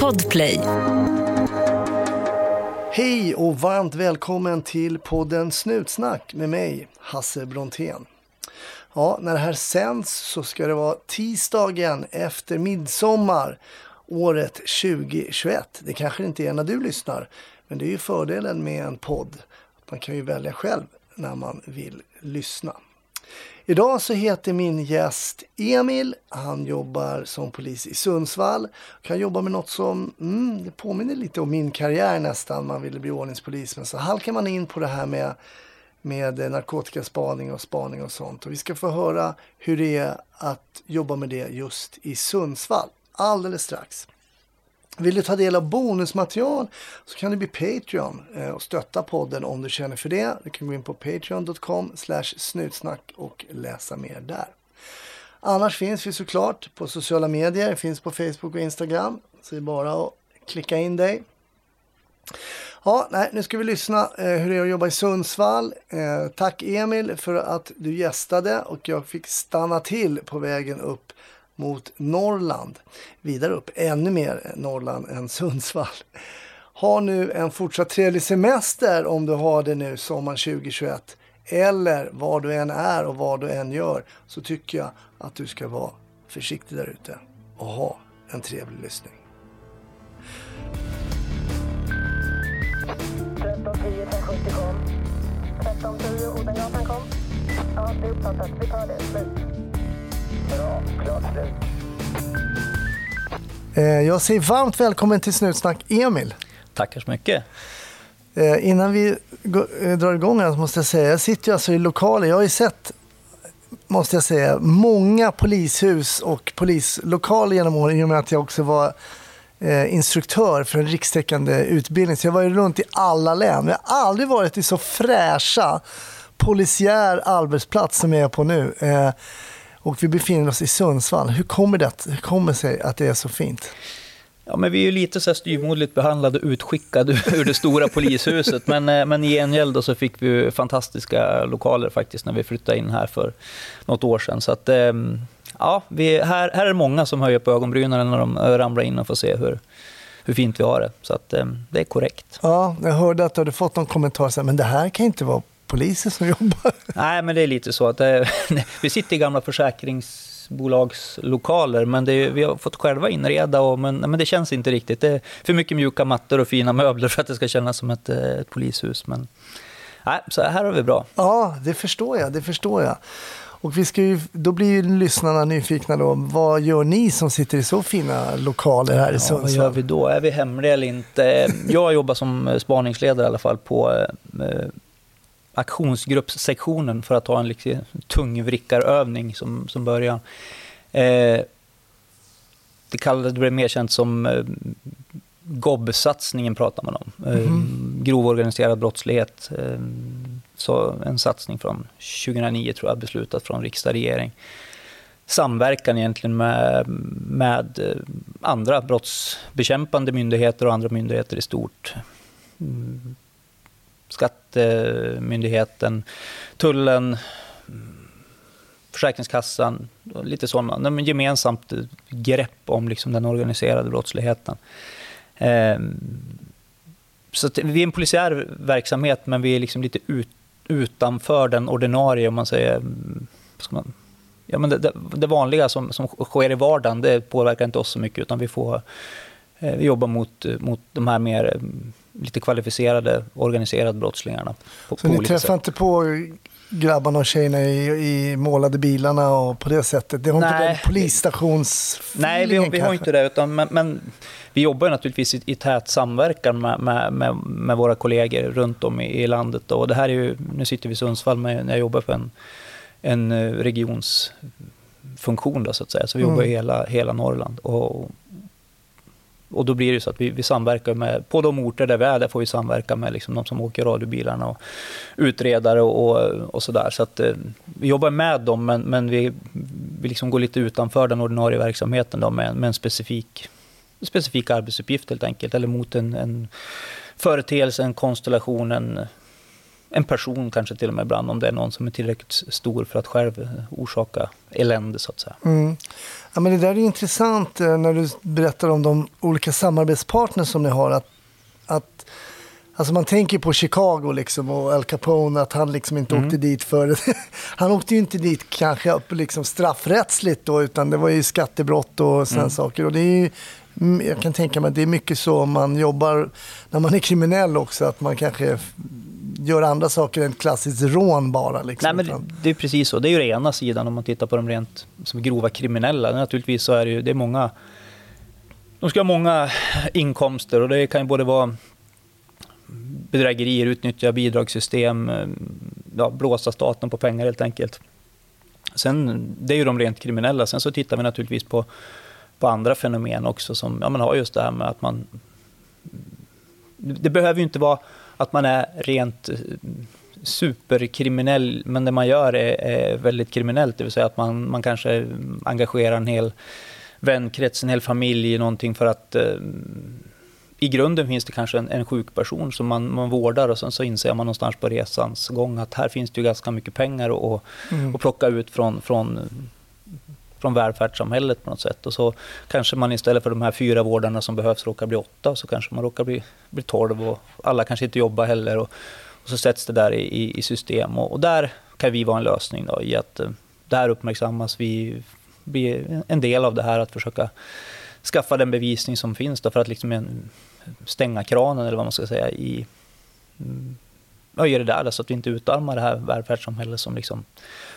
Podplay. Hej och varmt välkommen till podden Snutsnack med mig, Hasse Brontén. Ja, när det här sänds så ska det vara tisdagen efter midsommar året 2021. Det kanske inte är när du lyssnar, men det är ju fördelen med en podd. Man kan ju välja själv när man vill lyssna. Idag så heter min gäst Emil. Han jobbar som polis i Sundsvall. Han jobbar med något som mm, det påminner lite om min karriär nästan. Man ville bli ordningspolis men så halkar man in på det här med, med narkotikaspaning och spaning och sånt. Och vi ska få höra hur det är att jobba med det just i Sundsvall alldeles strax. Vill du ta del av bonusmaterial så kan du bli Patreon eh, och stötta podden om du känner för det. Du kan gå in på patreon.com snutsnack och läsa mer där. Annars finns vi såklart på sociala medier, finns på Facebook och Instagram. Så det är bara att klicka in dig. Ja, nej, nu ska vi lyssna eh, hur det är att jobba i Sundsvall. Eh, tack Emil för att du gästade och jag fick stanna till på vägen upp mot Norrland. Vidare upp, ännu mer Norrland än Sundsvall. Ha nu en fortsatt trevlig semester om du har det nu sommaren 2021. Eller var du än är och vad du än gör så tycker jag att du ska vara försiktig där ute och ha en trevlig lyssning. 1310 570 kom. 1310 Odengatan kom. Ja, det är uppfattat. Vi tar det. Slut. Bra, klart slut. Eh, jag säger varmt välkommen till Snutsnack, Emil. Tackar så mycket. Eh, innan vi eh, drar igång här så måste jag säga, jag sitter ju alltså i lokaler. Jag har ju sett, måste jag säga, många polishus och polislokaler genom åren i och med att jag också var instruktör för en rikstäckande utbildning. Så jag var ju runt i alla län. Jag har aldrig varit i så fräscha polisiär arbetsplats som jag är på nu. Och vi befinner oss i Sundsvall. Hur kommer det hur kommer sig att det är så fint? Ja, men vi är ju lite så här styrmodligt behandlade och utskickade ur det stora polishuset. Men, eh, men i gengäld så fick vi fantastiska lokaler faktiskt när vi flyttade in här för något år sedan. Så att, ehm, ja, vi, här, här är det många som höjer på ögonbrynen när de ramlar in och får se hur, hur fint vi har det. Så att, ehm, det är korrekt. Ja, jag hörde att du hade fått någon kommentar, så här, men det här kan inte vara poliser som jobbar. Nej, men det är lite så att det, vi sitter i gamla försäkringsbolagslokaler, men det, vi har fått själva inreda, och, men, men det känns inte riktigt. Det är för mycket mjuka mattor och fina möbler för att det ska kännas som ett, eh, ett polishus. Men nej, så här har vi bra. Ja, det förstår jag. Det förstår jag. Och vi ska ju, då blir ju lyssnarna nyfikna då. Vad gör ni som sitter i så fina lokaler här i Sundsvall? vad gör vi då? Är vi hemliga eller inte? Jag jobbar som spaningsledare i alla fall på eh, aktionsgruppssektionen för att ha en liksom, tungvrickarövning som, som början. Eh, det kallades, det blev mer känt som eh, GOB-satsningen pratar man om. Eh, mm. Grov organiserad brottslighet. Eh, så en satsning från 2009 tror jag, beslutat från riksdag och regering. Samverkan egentligen med, med eh, andra brottsbekämpande myndigheter och andra myndigheter i stort. Mm Skattemyndigheten, tullen, Försäkringskassan, lite sådana. Men gemensamt grepp om liksom den organiserade brottsligheten. Ehm, så vi är en polisiär verksamhet, men vi är liksom lite ut, utanför den ordinarie, om man säger... Man, ja, men det, det, det, vanliga som, som sker i vardagen, det påverkar inte oss så mycket, utan vi får vi jobbar mot, mot de här mer lite kvalificerade, organiserade brottslingarna. På, så på ni träffar sätt. inte på grabbarna och tjejerna i, i målade bilarna och på det sättet? Det har Nej. inte den polisstations Nej, vi, vi har inte det. Utan, men, men, vi jobbar naturligtvis i, i tät samverkan med, med, med, med, våra kollegor runt om i, i landet. Och det här är ju, nu sitter vi i Sundsvall, men jag jobbar på en, en eh, regionsfunktion, då, så att säga. Så vi jobbar mm. i hela, hela Norrland. Och, och då blir det så att vi, vi samverkar med, på de orter där vi är, där får vi samverka med liksom de som åker radiobilarna och utredare och, och, och sådär. Så att eh, vi jobbar med dem, men, men vi, vi liksom går lite utanför den ordinarie verksamheten då, med, med en specifik, specifik arbetsuppgift helt enkelt, eller mot en, en företeelse, en konstellation, en, en person kanske till och med ibland, om det är någon som är tillräckligt stor för att själv orsaka elände så att säga. Mm. Ja, men det där är intressant eh, när du berättar om de olika samarbetspartners som ni har. Att, att, alltså man tänker på Chicago liksom och Al Capone, att han liksom inte mm. åkte dit för... han åkte ju inte dit kanske liksom straffrättsligt då, utan det var ju skattebrott och sådana mm. saker. Och det är ju, mm, jag kan tänka mig att det är mycket så man jobbar när man är kriminell också, att man kanske gör andra saker än klassiskt rån bara. Liksom. Nej, men det är precis så. Det är ju den ena sidan om man tittar på de rent som grova kriminella. Naturligtvis så är det ju det är många... De ska ha många inkomster och det kan ju både vara bedrägerier, utnyttja bidragssystem, ja, blåsa staten på pengar helt enkelt. Sen, det är ju de rent kriminella. Sen så tittar vi naturligtvis på, på andra fenomen också som ja, man har just det här med att man... Det behöver ju inte vara att man är rent eh, superkriminell, men det man gör är, är, väldigt kriminellt. Det vill säga att man, man kanske engagerar en hel vänkrets, en hel familj i någonting för att eh, i grunden finns det kanske en, en sjuk person som man, man vårdar och sen så inser man någonstans på resans gång att här finns det ju ganska mycket pengar att mm. och plocka ut från, från från välfärdssamhället på något sätt. Och så kanske man istället för de här fyra vårdarna som behövs råkar bli åtta, så kanske man råkar bli, bli tolv och alla kanske inte jobbar heller. Och, och så sätts det där i, i system. Och, och, där kan vi vara en lösning då, i att eh, där uppmärksammas vi, blir en del av det här att försöka skaffa den bevisning som finns då för att liksom stänga kranen eller vad man ska säga i mm, gör det där så att vi inte utarmar det här välfärdssamhället som, liksom,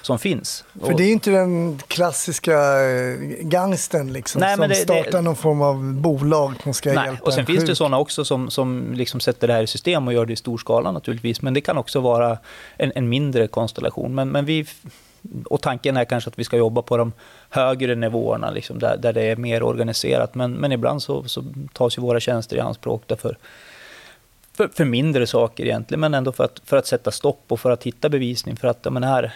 som finns. För det är inte den klassiska eh, gangsten liksom, Nej, som det, startar det, någon form av bolag som ska nej, hjälpa Och sen finns sjuk. det sådana också som, som liksom sätter det här i system och gör det i stor skala naturligtvis. Men det kan också vara en, en mindre konstellation. Men, men vi, och tanken är kanske att vi ska jobba på de högre nivåerna, liksom, där, där det är mer organiserat. Men, men ibland så, så tas ju våra tjänster i anspråk därför för, för mindre saker egentligen, men ändå för att, för att sätta stopp och för att hitta bevisning. För att, men här,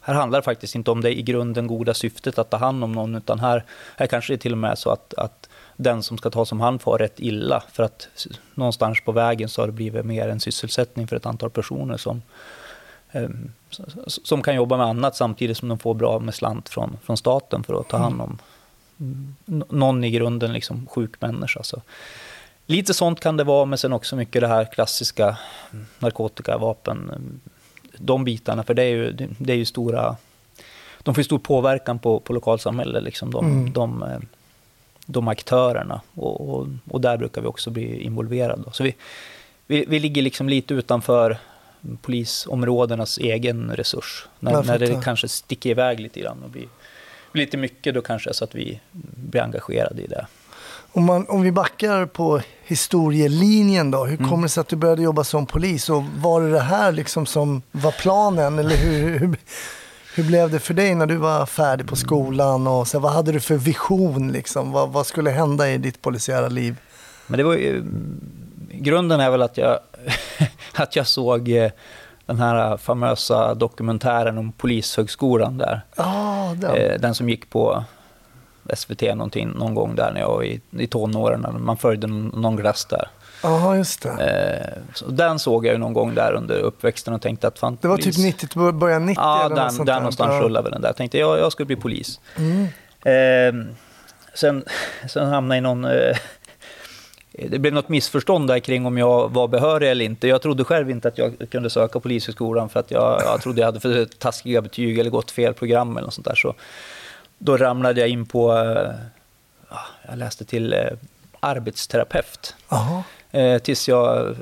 här handlar det faktiskt inte om det i grunden goda syftet att ta hand om någon, utan här, här kanske det till och med är så att, att den som ska tas om hand får rätt illa, för att någonstans på vägen så har det blivit mer en sysselsättning för ett antal personer som, eh, som kan jobba med annat samtidigt som de får bra med slant från, från staten för att ta hand om någon i grunden liksom sjuk människa. Så Lite sånt kan det vara, men sen också mycket det här klassiska narkotika, vapen, de bitarna. För det är ju, det är ju stora... De får ju stor påverkan på, på lokalsamhället, liksom, de, mm. de, de aktörerna. Och, och, och, där brukar vi också bli involverade. Så vi, vi, vi ligger liksom lite utanför polisområdenas egen resurs. När, när det kanske sticker iväg lite grann och blir, blir lite mycket, då kanske så att vi blir engagerade i det. Om, man, om vi backar på historielinjen då, hur mm. kommer det sig att du började jobba som polis? Och var det det här liksom som var planen? Eller hur, hur, hur blev det för dig när du var färdig på skolan? Och så, vad hade du för vision? Liksom? Vad, vad skulle hända i ditt polisiära liv? Men det var ju, grunden är väl att jag, att jag såg eh, den här famösa dokumentären om Polishögskolan där. Ah, den. den som gick på SVT någonting, någon gång där när jag var i, i tonåren. Man följde någon glass där. Ja, just det. Eh, så den såg jag ju någon gång där under uppväxten och tänkte att fan, Det var typ polis. typ 90, början 90 Ja, eller där, där någonstans ja. rullade väl den där. Jag tänkte jag, jag skulle bli polis. Mm. Eh, sen, sen hamnade jag i någon... Eh, det blev något missförstånd där kring om jag var behörig eller inte. Jag trodde själv inte att jag kunde söka polishögskolan för att jag, jag trodde jag hade för taskiga betyg eller gått fel program eller något sånt där. Så då ramlade jag in på, eh, jag läste till eh, arbetsterapeut. Aha. Eh, tills jag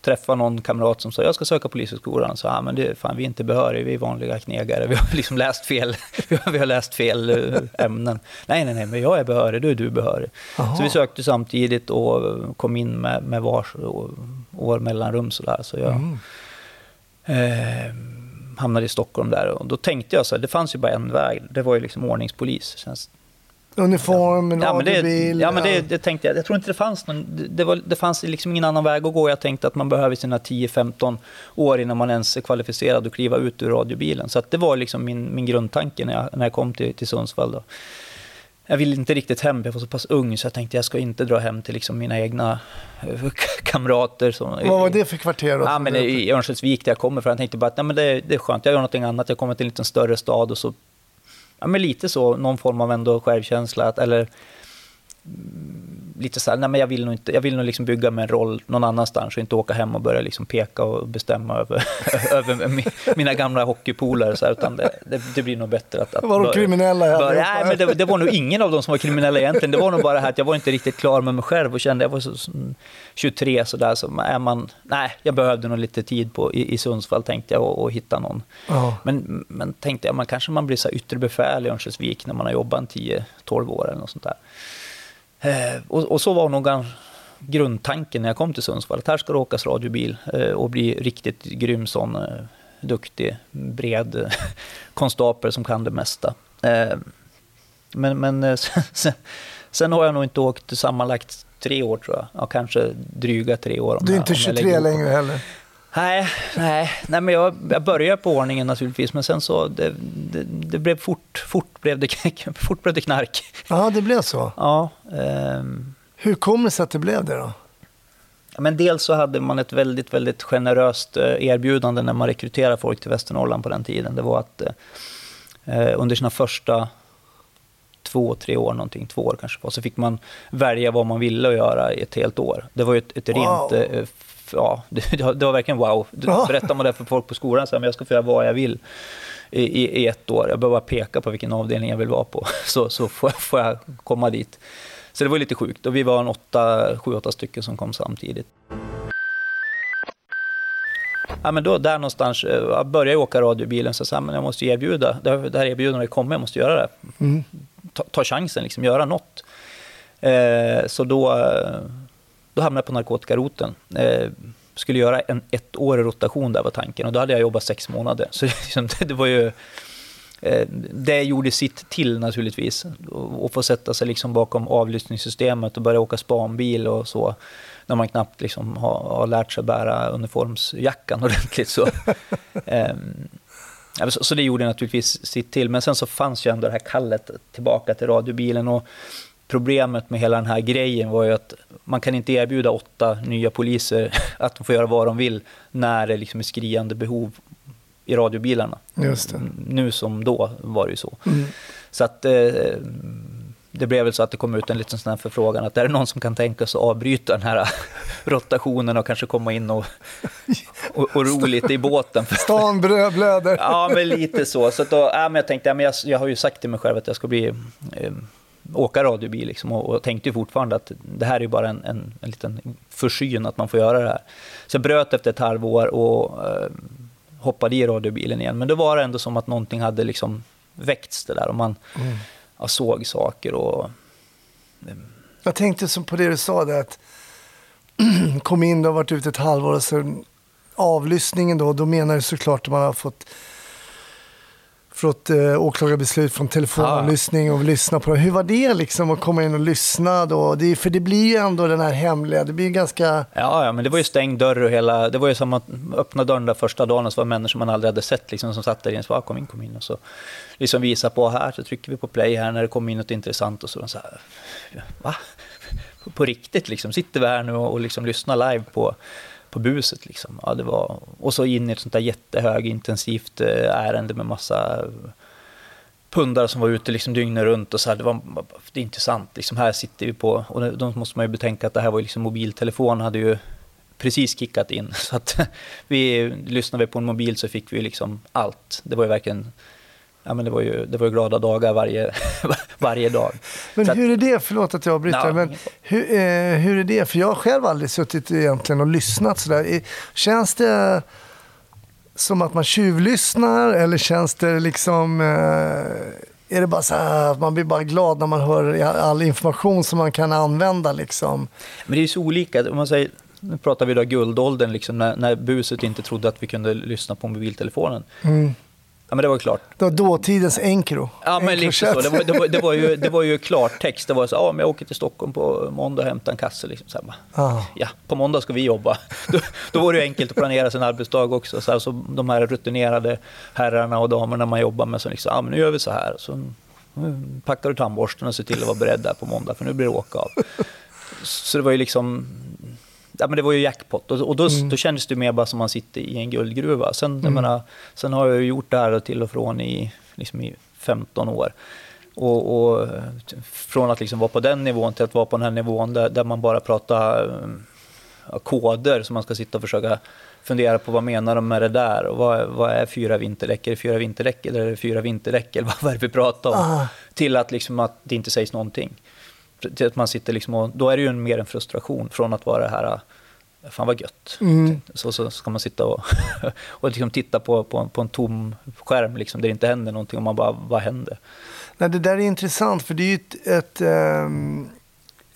träffade någon kamrat som sa jag ska söka polishögskolan. Så, ah, men det, fan, vi är inte behöriga, vi är vanliga knegare. Vi har liksom läst fel, vi har läst fel ämnen. Nej, nej, nej, men jag är behörig, då är du behörig. Aha. Så vi sökte samtidigt och kom in med, med vars år mellanrum. Så, där. så jag, mm. eh, hamnade i Stockholm där och då tänkte jag så här, det fanns ju bara en väg, det var ju liksom ordningspolis. Känns, Uniform, ja, det, ja, men det, det, tänkte jag. Jag tror inte det fanns någon, det, var, det fanns liksom ingen annan väg att gå. Jag tänkte att man behöver sina 10-15 år innan man ens är kvalificerad att kliva ut ur radiobilen. Så det var liksom min, min grundtanke när jag, när jag kom till, till Sundsvall. Då. Jag ville inte riktigt hem, jag var så pass ung så jag tänkte jag ska inte dra hem till liksom mina egna eh, kamrater. Som, Vad var det för kvarter? Då, ja, men I Örnsköldsvik där jag kommer från. Jag tänkte bara att nej, men det, det är skönt, jag gör någonting annat. Jag kommer till en liten större stad och så, ja men lite så, någon form av ändå självkänsla. Att, eller lite så här, nej men jag vill nog inte, jag vill nog liksom bygga mig en roll någon annanstans och inte åka hem och börja liksom peka och bestämma över, över mina gamla hockeypolare så här, utan det, det, det, blir nog bättre att... att var de kriminella? Börja, nej, men det, det, var nog ingen av dem som var kriminella egentligen. Det var nog bara det här att jag var inte riktigt klar med mig själv och kände, jag var så, 23 sådär, så är man, nej, jag behövde nog lite tid på, i, i Sundsvall tänkte jag och, och hitta någon. Oh. Men, men tänkte jag, man kanske man blir så yttre befäl i Örnsköldsvik när man har jobbat 10-12 år eller något sånt där. Eh, och, och, så var nog grundtanken när jag kom till Sundsvall, att här ska det åkas radiobil eh, och bli riktigt grym sån eh, duktig, bred konstapel som kan det mesta. Men, men sen, sen, har jag nog inte åkt sammanlagt tre år tror jag, ja, kanske dryga tre år. Du är inte 23 längre heller? Nej, nej, nej men jag, jag började på ordningen naturligtvis, men sen så det, det, det blev fort, fort blev det, fort blev det knark. Ja, det blev så? Ja. Um, Hur kommer det sig att det blev det då? Men dels så hade man ett väldigt, väldigt generöst eh, erbjudande när man rekryterade folk till Västernorrland på den tiden. Det var att eh, under sina första två, tre år någonting, två år kanske så fick man välja vad man ville göra i ett helt år. Det var ju ett, ett wow. rent eh, ja, det, det, var verkligen wow. Berättar man det för folk på skolan, så här, men jag ska få göra vad jag vill i, i, ett år. Jag behöver bara peka på vilken avdelning jag vill vara på, så, så får, jag, får jag komma dit. Så det var lite sjukt. Och vi var en åtta, sju, åtta stycken som kom samtidigt. Ja, men då, där någonstans, eh, jag började åka radiobilen, så sa men jag måste erbjuda, det här erbjudandet kommer, jag måste göra det. Mm. Ta, ta, chansen, liksom, göra något. Eh, så då, eh, då hamnade jag på narkotikaroten. Eh, skulle göra en ettårig rotation, där var tanken. Och då hade jag jobbat sex månader. Så liksom, det var ju... Eh, det gjorde sitt till naturligtvis. Att få sätta sig liksom bakom avlyssningssystemet och börja åka spanbil och så. När man knappt liksom har, har lärt sig bära uniformsjackan ordentligt. Så. eh, så, så det gjorde naturligtvis sitt till. Men sen så fanns ju ändå det här kallet tillbaka till radiobilen. Och problemet med hela den här grejen var ju att man kan inte erbjuda åtta nya poliser att de får göra vad de vill när det liksom är skriande behov i radiobilarna. Det. Nu som då var det ju så. Mm. Så att eh, det blev väl så att det kom ut en liten sån här förfrågan att är det någon som kan tänka sig att avbryta den här rotationen och kanske komma in och, och, och ro lite i båten. Stan blöder. ja, men lite så. så då, ja, men jag tänkte, ja, men jag, jag har ju sagt till mig själv att jag ska bli eh, åka radiobil liksom, och, och tänkte fortfarande att det här är bara en, en, en liten försyn att man får göra det här. Så jag bröt efter ett halvår och eh, hoppade i radiobilen igen. Men då var det ändå som att någonting hade liksom väckts det där och man mm. ja, såg saker. Och, eh, jag tänkte som på det du sa där att kom in och varit ute ett halvår och så avlyssningen då, då menar du såklart att man har fått fått eh, åklagarbeslut från telefonavlyssning och lyssna på det. Hur var det liksom att komma in och lyssna då? Det, för det blir ju ändå den här hemliga, det blir ganska... Ja, ja, men det var ju stängd dörr och hela, det var ju som att öppna dörren där första dagen och så var människor man aldrig hade sett liksom, som satt där inne och sa kom in, kom in och så liksom visa på här, så trycker vi på play här när det kommer in något intressant och så, så här, va? På riktigt liksom, sitter vi här nu och, och liksom lyssnar live på på buset. Liksom. Ja, det var, och så in i ett sånt där jättehögintensivt eh, ärende med massa pundare som var ute liksom dygnet runt. och så här, det, var, det är intressant. Liksom, här sitter vi på, och då måste man ju betänka att det här var liksom mobiltelefon hade ju precis kickat in. Så att vi lyssnade vi på en mobil så fick vi liksom allt. Det var ju verkligen ja, men det, var ju, det var ju glada dagar varje, varje dag. Men så hur är det, förlåt att jag avbryter, no. men hur, eh, hur är det? För jag har själv aldrig suttit egentligen och lyssnat sådär. Känns det som att man tjuvlyssnar eller känns det liksom... Eh, är det bara så här, man blir bara glad när man hör all information som man kan använda liksom? Men det är ju så olika. Om man säger, nu pratar vi då guldåldern, liksom, när, när buset inte trodde att vi kunde lyssna på mobiltelefonen. Mm. Ja, men det var klart. Det var dåtidens Encro. Ja, men lite så. Det var, det, var, det, var ju, det var ju klartext. Det var så, ja, men jag åker till Stockholm på måndag och hämtar en kasse. Liksom, så ah. Ja, på måndag ska vi jobba. Då, då var det enkelt att planera sin arbetsdag också. Så, här, så de här rutinerade herrarna och damerna man jobbar med, så liksom, ja, men nu gör vi så här. Så nu packar du tandborsten och ser till att vara beredd där på måndag, för nu blir det åka av. Så det var ju liksom, ja men det var ju jackpot. Och, och då, mm. då kändes det mer bara som man sitter i en guldgruva. Sen, mm. menar, sen har jag gjort det här till och från i, liksom i 15 år. Och, och, från att liksom vara på den nivån till att vara på den här nivån där, där man bara pratar ja, koder som man ska sitta och försöka fundera på vad menar de med det där och vad, vad är fyra vinterdäck? Är det fyra vinterdäck eller är det fyra vinterdäck? Eller vad är det vi pratar om? Ah. Till att, liksom att det inte sägs någonting. Att man sitter liksom och, då är det ju mer en frustration från att vara det här fan vad gött. Mm. Så, så ska man sitta och, och liksom titta på, på, på en tom skärm liksom, där det inte händer någonting och man bara, vad händer? Nej, det där är intressant för det är ju ett, ett, um,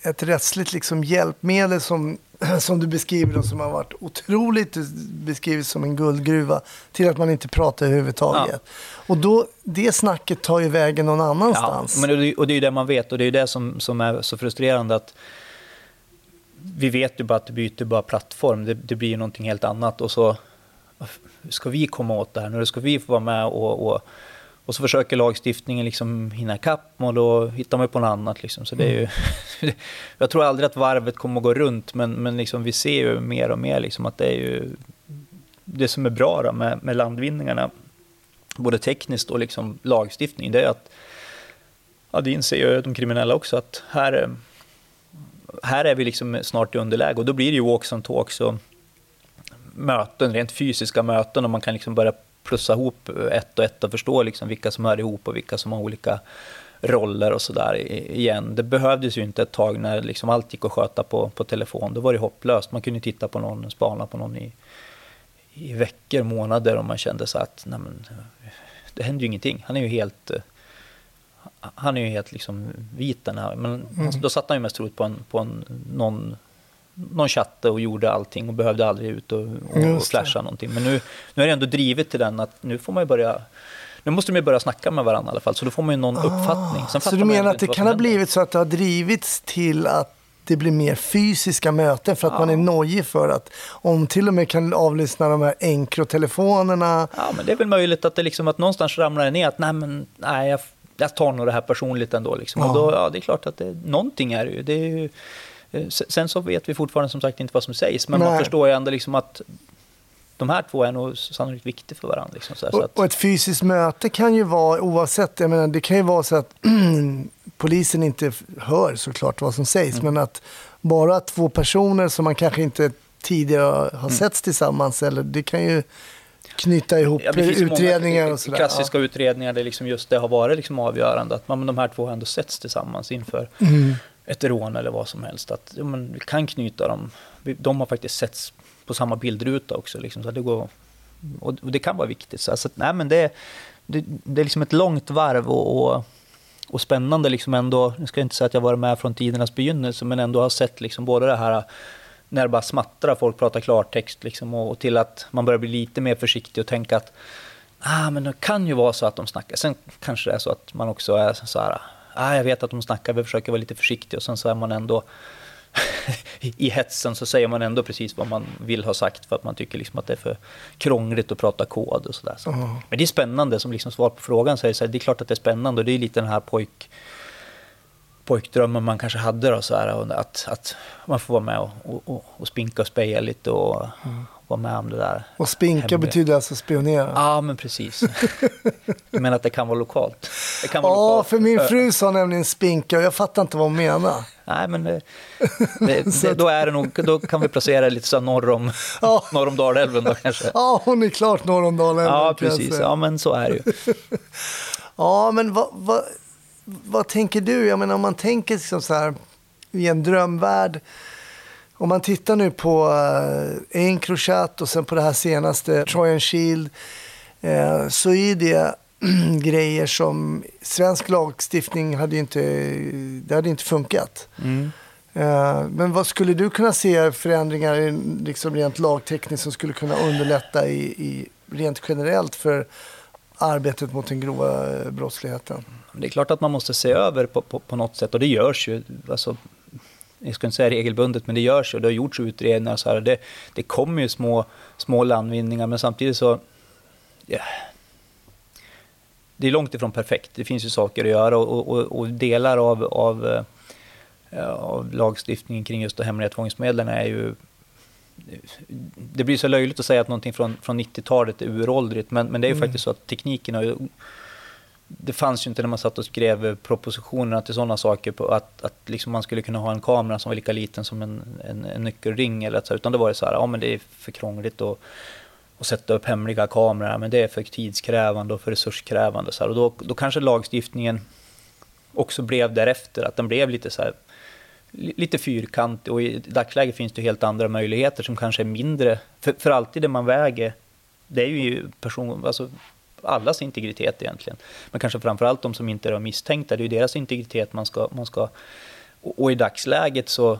ett rättsligt liksom hjälpmedel som, som du beskriver och som har varit otroligt beskrivet som en guldgruva till att man inte pratar överhuvudtaget. Ja. Och då, det snacket tar ju vägen någon annanstans. Ja, men det, och det är ju det man vet och det är ju det som, som är så frustrerande att vi vet ju bara att det byter bara plattform, det, det blir ju någonting helt annat och så ska vi komma åt det här nu, ska vi få vara med och, och och så försöker lagstiftningen liksom hinna ikapp och då hittar man på något annat. Liksom. Så det är ju, mm. jag tror aldrig att varvet kommer att gå runt, men, men liksom vi ser ju mer och mer liksom att det är ju det som är bra med, med landvinningarna, både tekniskt och liksom lagstiftning, det är att ja, det inser ju de kriminella också att här, här är vi liksom snart i underläge och då blir det ju walks and talks och möten, rent fysiska möten och man kan liksom börja plussa ihop ett och ett och förstå liksom vilka som hör ihop och vilka som har olika roller och sådär igen. Det behövdes ju inte ett tag när liksom allt gick att sköta på, på telefon. Då var det hopplöst. Man kunde titta på någon, spana på någon i, i veckor, månader och man kände så att nej men, det händer ju ingenting. Han är ju helt han är ju helt liksom vit den här. Men mm. då satt han ju mest troligt på, en, på en, någon någon chatte och gjorde allting och behövde aldrig ut och, och, och flasha någonting. Men nu, nu är det ändå drivet till den att nu får man ju börja nu måste de ju börja snacka med varandra i alla fall, så då får man ju någon ah, uppfattning. Så du menar att det kan ha blivit så att det har drivits till att det blir mer fysiska möten för att ja. man är nojig för att om till och med kan avlyssna de här Encro-telefonerna. Ja, men det är väl möjligt att det liksom att någonstans ramlar det ner att nej, men nej, jag, jag tar nog det här personligt ändå. Liksom. Ja. Och då, ja, det är klart att det, någonting är det ju. Det är ju sen så vet vi fortfarande som sagt inte vad som sägs, men Nej. man förstår ju ändå liksom att de här två är nog sannolikt viktiga för varandra. Liksom, så, och, att... och, ett fysiskt möte kan ju vara, oavsett, jag menar, det kan ju vara så att polisen inte hör såklart vad som sägs, mm. men att bara två personer som man kanske inte tidigare har mm. setts tillsammans, eller det kan ju knyta ihop ja, utredningar och sådär. Klassiska ja. utredningar där liksom just det har varit liksom avgörande, att man, de här två har ändå setts tillsammans inför mm ett rån eller vad som helst. Att ja, men, vi kan knyta dem. De har faktiskt setts på samma bildruta också. Liksom, så det går, och, och, det kan vara viktigt. Så, alltså, nej, men det, det, det är liksom ett långt varv och, och, och spännande liksom ändå. Nu ska jag inte säga att jag varit med från tidernas begynnelse, men ändå har sett liksom både det här när det bara smattrar, folk pratar klartext liksom, och, och till att man börjar bli lite mer försiktig och tänka att ah, men det kan ju vara så att de snackar. Sen kanske det är så att man också är så här, ah, jag vet att de snackar, vi försöker vara lite försiktiga och sen så är man ändå i hetsen så säger man ändå precis vad man vill ha sagt för att man tycker liksom att det är för krångligt att prata kod och sådär. Så. Mm. Men det är spännande, som liksom svar på frågan så är det, så här, det är klart att det är spännande och det är lite den här pojk, pojkdrömmen man kanske hade då, så här, att, att man får vara med och, och, och spinka och speja lite och, mm vara med om det där. Och spinka hemliga. betyder alltså spionera? Ja, men precis. jag menar att det kan vara lokalt. Det kan vara ja, lokalt. för min fru sa nämligen spinka och jag fattar inte vad hon menar. Nej, men det, det, det, då, är det nog, då kan vi placera lite så norr om, ja. norr om Dalälven då kanske. Ja, hon är klart norr om Dalälven. Ja, precis. Ja, men så är det ju. ja, men vad, vad, vad tänker du? Jag menar, om man tänker liksom så här i en drömvärld om man tittar nu på eh, Encrochat och sen på det här senaste, Trojan Shield, eh, så är det grejer som svensk lagstiftning hade inte, det hade inte funkat. Mm. Eh, men vad skulle du kunna se förändringar liksom rent lagtekniskt som skulle kunna underlätta i, i rent generellt för arbetet mot den grova brottsligheten? Det är klart att man måste se över på, på, på något sätt och det görs ju. Alltså, jag ska inte säga regelbundet, men det görs och det har gjorts utredningar och så här. Det, det kommer ju små, små landvinningar, men samtidigt så... Yeah. det är långt ifrån perfekt. Det finns ju saker att göra och, och, och delar av, av, eh, av lagstiftningen kring just de hemliga tvångsmedlen är ju det blir så löjligt att säga att någonting från, från 90-talet är uråldrigt, men, men det är ju mm. faktiskt så att tekniken har ju, det fanns ju inte när man satt och skrev propositionerna till sådana saker, på att, att liksom man skulle kunna ha en kamera som var lika liten som en, en, en nyckelring, eller så, utan det var det så här, ja men det är för krångligt att, att sätta upp hemliga kameror, men det är för tidskrävande och för resurskrävande. Så här, och då, då kanske lagstiftningen också blev därefter, att den blev lite så här lite fyrkantig och i dagsläget finns det helt andra möjligheter som kanske är mindre. För, för alltid det man väger, det är ju person, alltså allas integritet egentligen. Men kanske framförallt de som inte är misstänkta, det är ju deras integritet man ska... Man ska och, och i dagsläget så,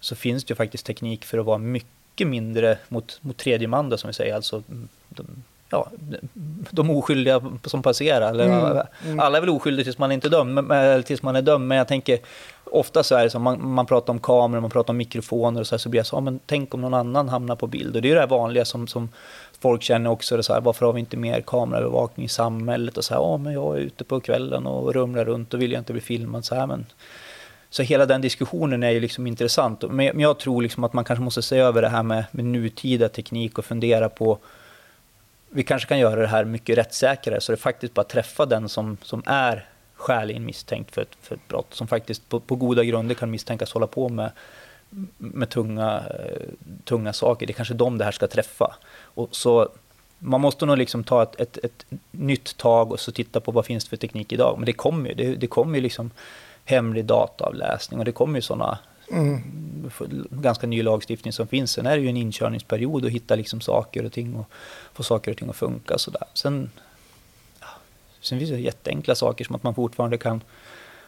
så finns det ju faktiskt teknik för att vara mycket mindre mot, mot tredje man, då, som vi säger, alltså de, ja, de oskyldiga som passerar. Eller, mm, mm. Alla är väl oskyldiga tills man inte är dömd, eller tills man är dömd, men jag tänker ofta så är det som man, man pratar om kameror, man pratar om mikrofoner och så, här, så blir jag så, ja, men tänk om någon annan hamnar på bild. Och det är det här vanliga som, som folk känner också, det så här, varför har vi inte mer kameraövervakning i samhället? Och så här, ja, men jag är ute på kvällen och rumlar runt och vill jag inte bli filmad. Så, här, men, så hela den diskussionen är ju liksom intressant. Men jag tror liksom att man kanske måste se över det här med, med nutida teknik och fundera på vi kanske kan göra det här mycket rättssäkrare så det faktiskt bara träffar den som, som är skäligen misstänkt för ett, för ett brott, som faktiskt på, på goda grunder kan misstänkas hålla på med, med tunga, eh, tunga saker. Det är kanske de det här ska träffa. Och så man måste nog liksom ta ett, ett, ett, nytt tag och så titta på vad finns det för teknik idag. Men det kommer ju, det, det kommer ju liksom hemlig dataavläsning och det kommer ju sådana mm. ganska ny lagstiftning som finns. Sen är det ju en inkörningsperiod att hitta liksom saker och ting och få saker och ting att funka. Sådär. Sen, ja, sen finns det jätteenkla saker som att man fortfarande kan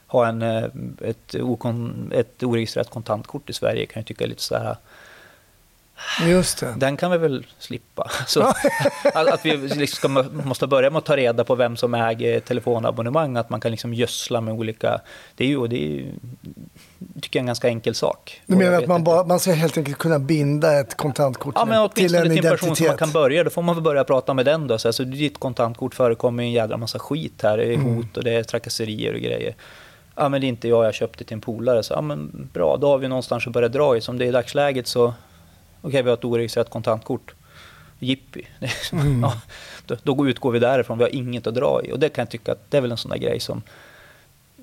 ha en, eh, ett, okon, ett oregistrerat kontantkort i Sverige kan jag tycka är lite sådär Just det. Den kan vi väl slippa. Så, att vi liksom måste börja med att ta reda på vem som äger telefonabonnemang, att man kan liksom gödsla med olika... Det är ju, det är ju tycker jag är en ganska enkel sak. Du menar att man, bara, man ska helt enkelt kunna binda ett kontantkort ja, men till en till en person som man kan börja, då får man väl börja prata med den då. Så alltså, ditt kontantkort förekommer en jädra massa skit här, det är mm. hot och det är trakasserier och grejer. Ja men det är inte jag, jag köpte till en polare. Så ja men bra, då har vi någonstans att börja dra i. Som det är i dagsläget så okay, vi har ett oregistrerat kontantkort. Jippi. Mm. ja, då, då utgår vi därifrån. Vi har inget att dra i. Och det kan jag tycka att det är väl en sån där grej som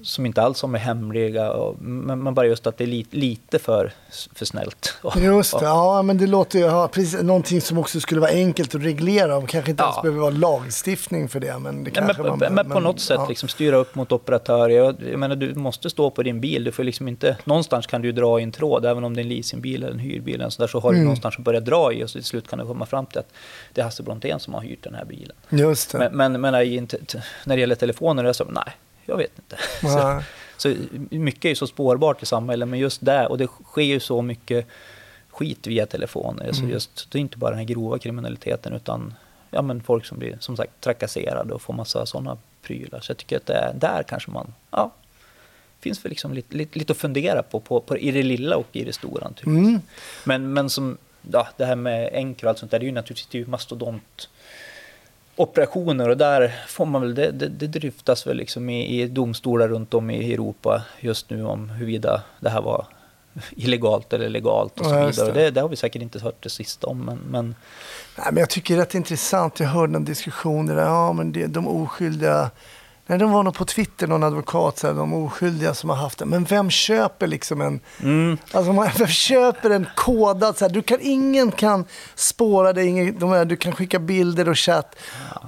som inte alls är hemliga, och, men, men, bara just att det är li, lite för, för snällt. Just det, ja men det låter ju, ja, precis, någonting som också skulle vara enkelt att reglera och kanske inte ja. ens behöver vara lagstiftning för det. Men, det kanske men, man, men på något sätt ja. liksom, styra upp mot operatörer. Jag, jag menar, du måste stå på din bil, du får liksom inte, någonstans kan du dra i en tråd, även om det är en leasingbil eller en hyrbil, eller så, där, så har du mm. någonstans att börja dra i och så till slut kan du komma fram till att det är Hasse Brontén som har hyrt den här bilen. Just det. Men, men, men när det gäller telefoner, så, nej, jag vet inte. Så, så, mycket är ju så spårbart i samhället, men just där, och det sker ju så mycket skit via telefoner. Mm. Så just, det är inte bara den här grova kriminaliteten, utan ja, men folk som blir som sagt trakasserade och får massa sådana prylar. Så jag tycker att det är, där kanske man, ja, finns väl liksom lite, lite, lite att fundera på, på, på, i det lilla och i det stora. Mm. Men, men som, ja, det här med Encro och allt sånt där, det är ju naturligtvis det är ju mastodont operationer och där får man väl, det, det, det dryftas väl liksom i, i domstolar runt om i Europa just nu om huruvida det här var illegalt eller legalt och så ja, vidare. Det. det. har vi säkert inte hört det sista om. Men, men... Nej, men jag tycker det är rätt intressant. Jag hörde en diskussion där ja, men det, de oskyldiga Nej, det var nog på Twitter, någon advokat, så här, de oskyldiga som har haft det. Men vem köper liksom en, mm. alltså, vem köper en kodad, så här, du kan, ingen kan spåra dig, ingen, de här, du kan skicka bilder och chatt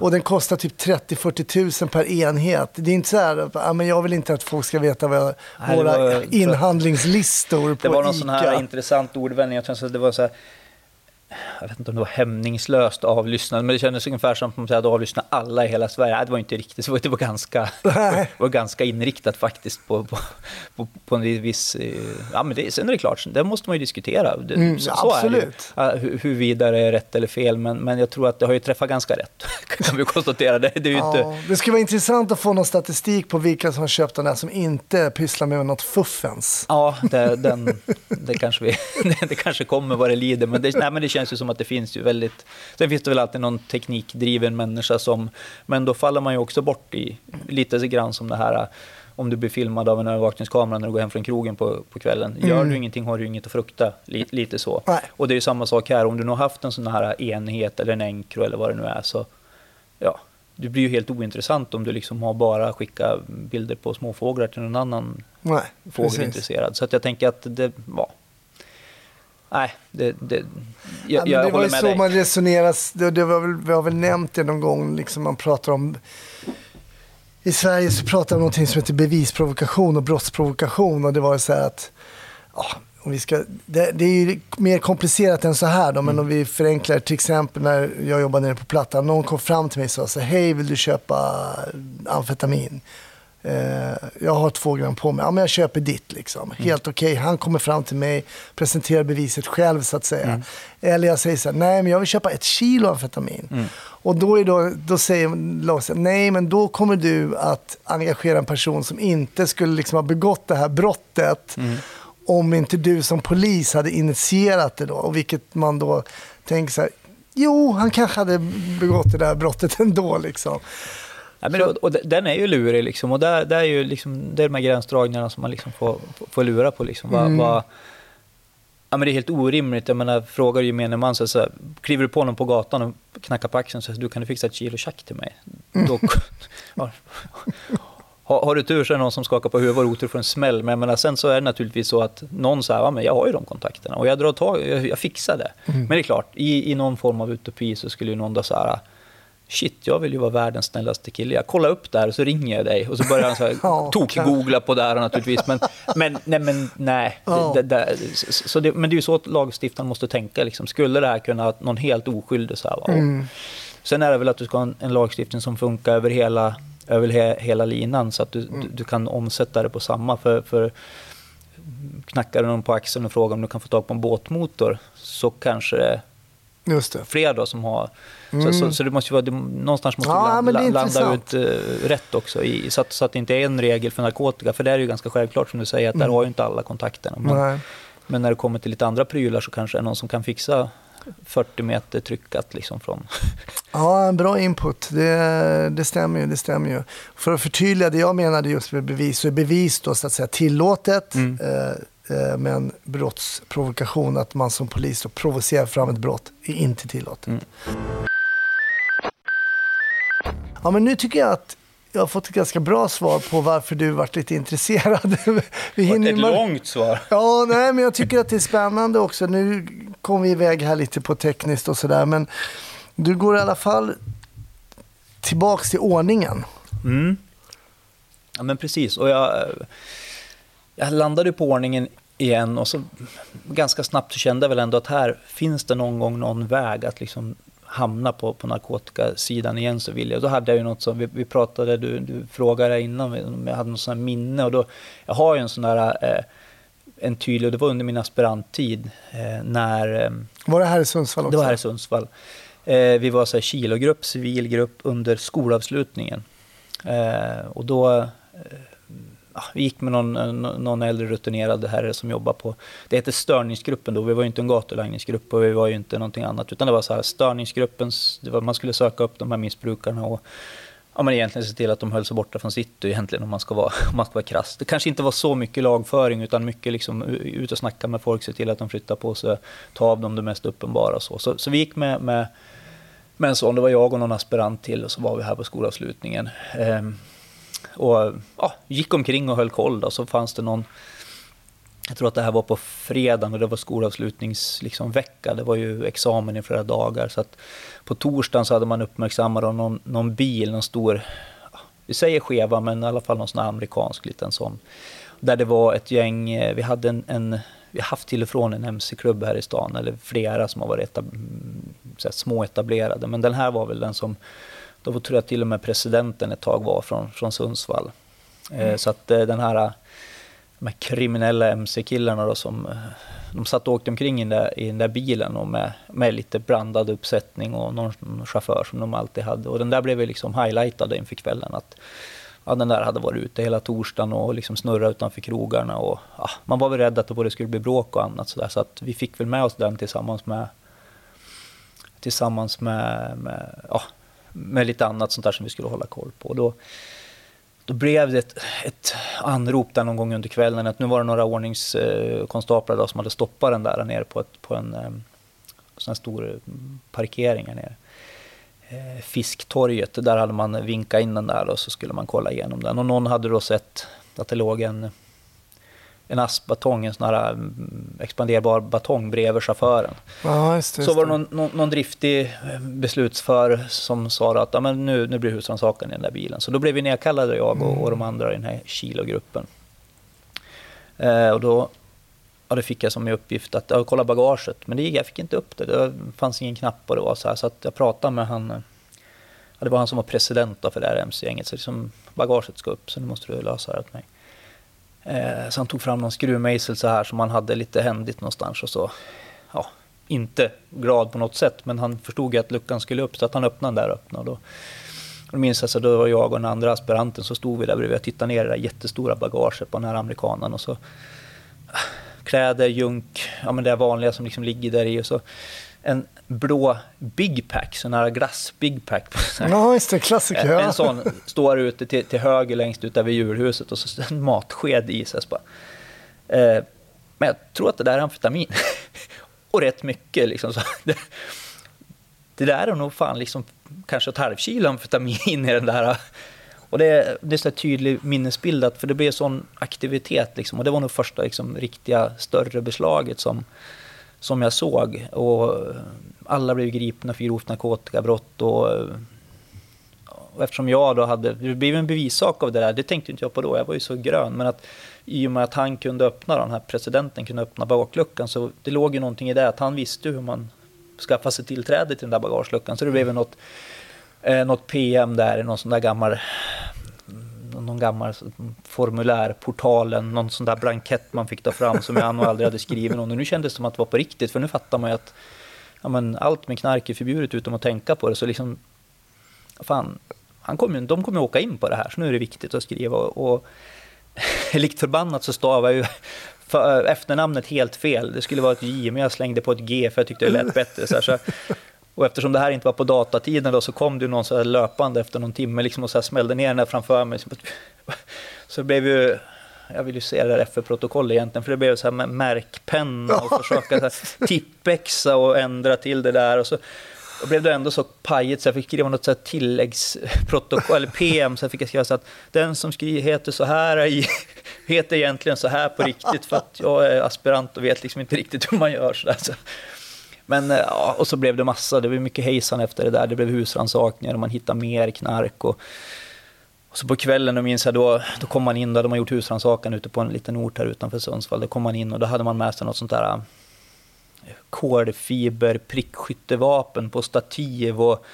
och den kostar typ 30-40 tusen per enhet. Det är inte så här, men jag vill inte att folk ska veta vad jag, Nej, våra var, inhandlingslistor på Det var någon Ica. sån här intressant ordvändning, jag tror att det var så här, jag vet inte om det var hämningslöst avlyssnande, men det kändes ungefär som att man hade avlyssnat alla i hela Sverige. Nej, det var inte riktigt så, det var ganska, det var ganska inriktat faktiskt på, på, på, på en viss... Eh, ja, men det, sen är det klart, det måste man ju diskutera. Det, mm, så, så absolut. är det Huruvida det är rätt eller fel, men, men jag tror att det har ju träffat ganska rätt, kan vi konstatera. Det, det, är ja, inte... det skulle vara intressant att få någon statistik på vilka som har köpt den här som inte pysslar med något fuffens. Ja, det, den, det, kanske vi, det kanske kommer vad det lider, men det, nej, men det känns känns ju som att det finns ju väldigt... Sen finns det väl alltid någon teknikdriven människa som... Men då faller man ju också bort i lite grann som det här om du blir filmad av en övervakningskamera när du går hem från krogen på, på kvällen. Gör mm. du ingenting har du inget att frukta. Lite, lite så. Nej. Och det är ju samma sak här. Om du nu har haft en sån här enhet eller en enkro eller vad det nu är så ja, det blir ju helt ointressant om du liksom har bara skicka bilder på småfåglar till någon annan Nej, fågelintresserad. Så att jag tänker att det var... Nej, det, det, jag, ja, det var ju så dig. man resonerar, det, det var väl, vi har väl nämnt det någon gång, liksom man pratar om i Sverige så pratar man om något som heter bevisprovokation och brottsprovokation och det var så här att ja, om vi ska, det, det, är ju mer komplicerat än så här då, men mm. om vi förenklar till exempel när jag jobbade nere på Plattan. Någon kom fram till mig och sa så hej vill du köpa amfetamin? Eh, jag har två gram på mig. Ja, men jag köper ditt liksom. Mm. Helt okej. Okay. Han kommer fram till mig, presenterar beviset själv så att säga. Mm. Eller jag säger så här, nej men jag vill köpa ett kilo amfetamin. Mm. Och då, är då, då säger Lars, nej men då kommer du att engagera en person som inte skulle liksom ha begått det här brottet. Mm om inte du som polis hade initierat det då. Och vilket man då tänker så här, jo, han kanske hade begått det där brottet ändå liksom. Ja, men, och, och, den är ju lurig liksom, och där, där är ju liksom, det är de här gränsdragningarna som man liksom får, får lura på. Liksom. Va, mm. va, ja, men det är helt orimligt. Jag menar, frågar gemene man, så, så kliver du på någon på gatan och knackar på axeln säger du kan du fixa ett kilo tjack till mig? Mm. Då, har, har du tur så är det någon som skakar på huvudet och otur får en smäll. Men menar, sen så är det naturligtvis så att någon säger ja, men jag har ju de kontakterna och jag drar tag, jag, jag fixar det. Mm. Men det är klart, i, i någon form av utopi så skulle ju någon då säga shit, jag vill ju vara världens snällaste kille. Jag kollar upp där och så ringer jag dig och så börjar han så här oh, tok-googla på det här naturligtvis. Men, men nej, men nej. Oh. Det, det, så det, men det är ju så att lagstiftaren måste tänka. Liksom. Skulle det här kunna, någon helt oskyldig så här, mm. Sen är det väl att du ska ha en, en lagstiftning som funkar över hela över he, hela linan så att du, mm. du, du, kan omsätta det på samma. För, för knackar du någon på axeln och frågar om du kan få tag på en båtmotor så kanske det det. fler då som har... Mm. Så, så, så, det måste vara, det, någonstans måste ja, la, landa ut uh, rätt också. I, så, att, så att det inte är en regel för narkotika. För det är ju ganska självklart som du säger att mm. där har ju inte alla kontakterna. Men, men, när det kommer till lite andra prylar så kanske det är någon som kan fixa 40 meter tryckat liksom från... Ja, en bra input. Det, det stämmer ju. Det stämmer ju. För att förtydliga det jag menade just med bevis, så är bevis då så att säga tillåtet. Mm. Eh, eh men brottsprovokation, att man som polis provocerar fram ett brott, är inte tillåtet. Mm. Ja, men nu tycker jag att jag har fått ett ganska bra svar på varför du varit lite intresserad. Vi hinner... Ett långt svar. Ja, nej, men jag tycker att det är spännande också. Nu kom vi iväg här lite på tekniskt och sådär, men du går i alla fall tillbaks till ordningen. Mm. Ja, men precis. Och jag, jag landade på ordningen igen och så ganska snabbt så kände jag väl ändå att här finns det någon gång någon väg att liksom hamna på, på narkotikasidan igen så vill jag. Då hade jag ju något som, vi, vi pratade, du, du frågade innan om jag hade något sånt minne och då, jag har ju en sån där eh, en tydlig, och det var under min aspiranttid eh, när... Eh, var det här i Sundsvall också? Det var här i Sundsvall. Eh, vi var så här kilogrupp, civilgrupp under skolavslutningen. Eh, och då eh, vi gick med någon, eh, någon äldre rutinerad herre som jobbar på, det heter störningsgruppen då, vi var ju inte en gatulangningsgrupp och vi var ju inte någonting annat, utan det var så här störningsgruppens, var, man skulle söka upp de här missbrukarna och ja, men egentligen se till att de höll sig borta från city egentligen om man ska vara, om man ska vara krass. Det kanske inte var så mycket lagföring utan mycket liksom ut och snacka med folk, se till att de flyttar på sig, ta av dem det mest uppenbara och så. Så, så vi gick med, med, med en sån, det var jag och någon aspirant till och så var vi här på skolavslutningen. Ehm, och ja, gick omkring och höll koll då, så fanns det någon jag tror att det här var på fredagen och det var skolavslutningsvecka. Liksom, det var ju examen i flera dagar. Så att på torsdagen så hade man uppmärksammat någon, någon bil, någon stor, vi säger skeva, men i alla fall någon sån här amerikansk liten sån. Där det var ett gäng, eh, vi hade en, en vi har haft till och från en mc-klubb här i stan, eller flera som har varit etab så här, små etablerade. Men den här var väl den som, då tror jag till och med presidenten ett tag var från, från Sundsvall. Eh, mm. Så att eh, den här de här kriminella mc-killarna då som eh, de satt och åkte omkring i den där, i den där bilen och med, med lite blandad uppsättning och någon, någon chaufför som de alltid hade. Och den där blev liksom highlightad inför kvällen. Att, ja, den där hade varit ute hela torsdagen och liksom snurrat utanför krogarna. Och, ja, man var väl rädd att det både skulle bli bråk och annat sådär. Så att vi fick väl med oss den tillsammans med tillsammans med, med, ja, med lite annat sånt där som vi skulle hålla koll på. Då, då blev det ett, ett anrop där någon gång under kvällen att nu var det några ordningskonstaplar som hade stoppat den där nere på, ett, på en eh, sån stor mm, parkering här nere. Eh, Fisktorget, där hade man vinkat in den där och så skulle man kolla igenom den. Och någon hade då sett att det låg en en askbatong, en sån här mm, expanderbar batong bredvid chauffören. Ja, just det, just så var det någon, någon, någon driftig eh, beslutsför som sa att ja, men nu, nu blir husrannsakan i den där bilen. Så då blev vi nedkallade, jag och, och de andra i den här kilogruppen. Eh, och då ja, det fick jag som uppgift att ja, kolla bagaget, men det, jag fick inte upp det. Det fanns ingen knapp och det var så här, så att jag pratade med han. Ja, det var han som var president för det här MC-gänget, så liksom, bagaget ska upp, så nu måste du lösa det åt mig. Eh, så han tog fram någon skruvmejsel så här som han hade lite händigt någonstans och så. Ja, inte glad på något sätt, men han förstod ju att luckan skulle upp så att han öppnade den där och då, Då, då minns jag så då var jag och den andra aspiranten så stod vi där bredvid och tittade ner i det där jättestora bagaget på den här amerikanen och så äh, kläder, junk, ja men det vanliga som liksom ligger där i och så en blå Big Pack, sån här glass Big Pack. Ja, just det, klassiker. En, en sån står ute till, till höger längst ut över julhuset och så en matsked i sig. Eh, men jag tror att det där är amfetamin. och rätt mycket liksom. Så det, det där är nog fan liksom kanske ett halvkilo amfetamin i den där. Och det, är, det är så tydlig minnesbild, att, för det blev sån aktivitet. Liksom, och det var nog första liksom, riktiga större beslaget som, som jag såg. Och eh, alla blev gripna för grovt narkotikabrott. Och, eh, och eftersom jag då hade, det blev en bevissak av det där, det tänkte inte jag på då, jag var ju så grön. Men att i och med att han kunde öppna, den här presidenten kunde öppna bakluckan, så det låg ju någonting i det, att han visste hur man skaffade sig tillträde till den där bagageluckan. Så det blev något, eh, något PM där, någon sån där gammal någon gammal formulärportalen, någon sån där blankett man fick ta fram som jag nog aldrig hade skrivit någon. Och nu kändes det som att det var på riktigt, för nu fattar man ju att ja, men allt med knark är förbjudet utom att tänka på det. Så liksom, fan, han kom, de kommer ju åka in på det här, så nu är det viktigt att skriva. Och, och likt förbannat så stavar jag ju efternamnet helt fel. Det skulle vara ett J, men jag slängde på ett G för jag tyckte det lät bättre. Så, här, så och eftersom det här inte var på datatiden då, så kom det någon så löpande efter någon timme liksom, och så smällde ner den där framför mig. Så det blev ju, jag vill ju se det där FF-protokollet egentligen, för det blev så här med märkpenna och försöka så tippexa och ändra till det där. Och så och blev det ändå så pajigt så jag fick skriva något så här tilläggsprotokoll, eller PM, så jag fick skriva så att den som skriver heter så här, heter egentligen så här på riktigt, för att jag är aspirant och vet liksom inte riktigt hur man gör så där. Så men eh, ja, och så blev det massa, det blev mycket hejsan efter det där. Det blev husrannsakningar och man hittade mer knark. Och, och så på kvällen, då minns jag, då, då kom man in, då hade man gjort husrannsakan ute på en liten ort här utanför Sundsvall. Då kom man in och då hade man med sig något sånt där eh, kolfiber prickskyttevapen på stativ och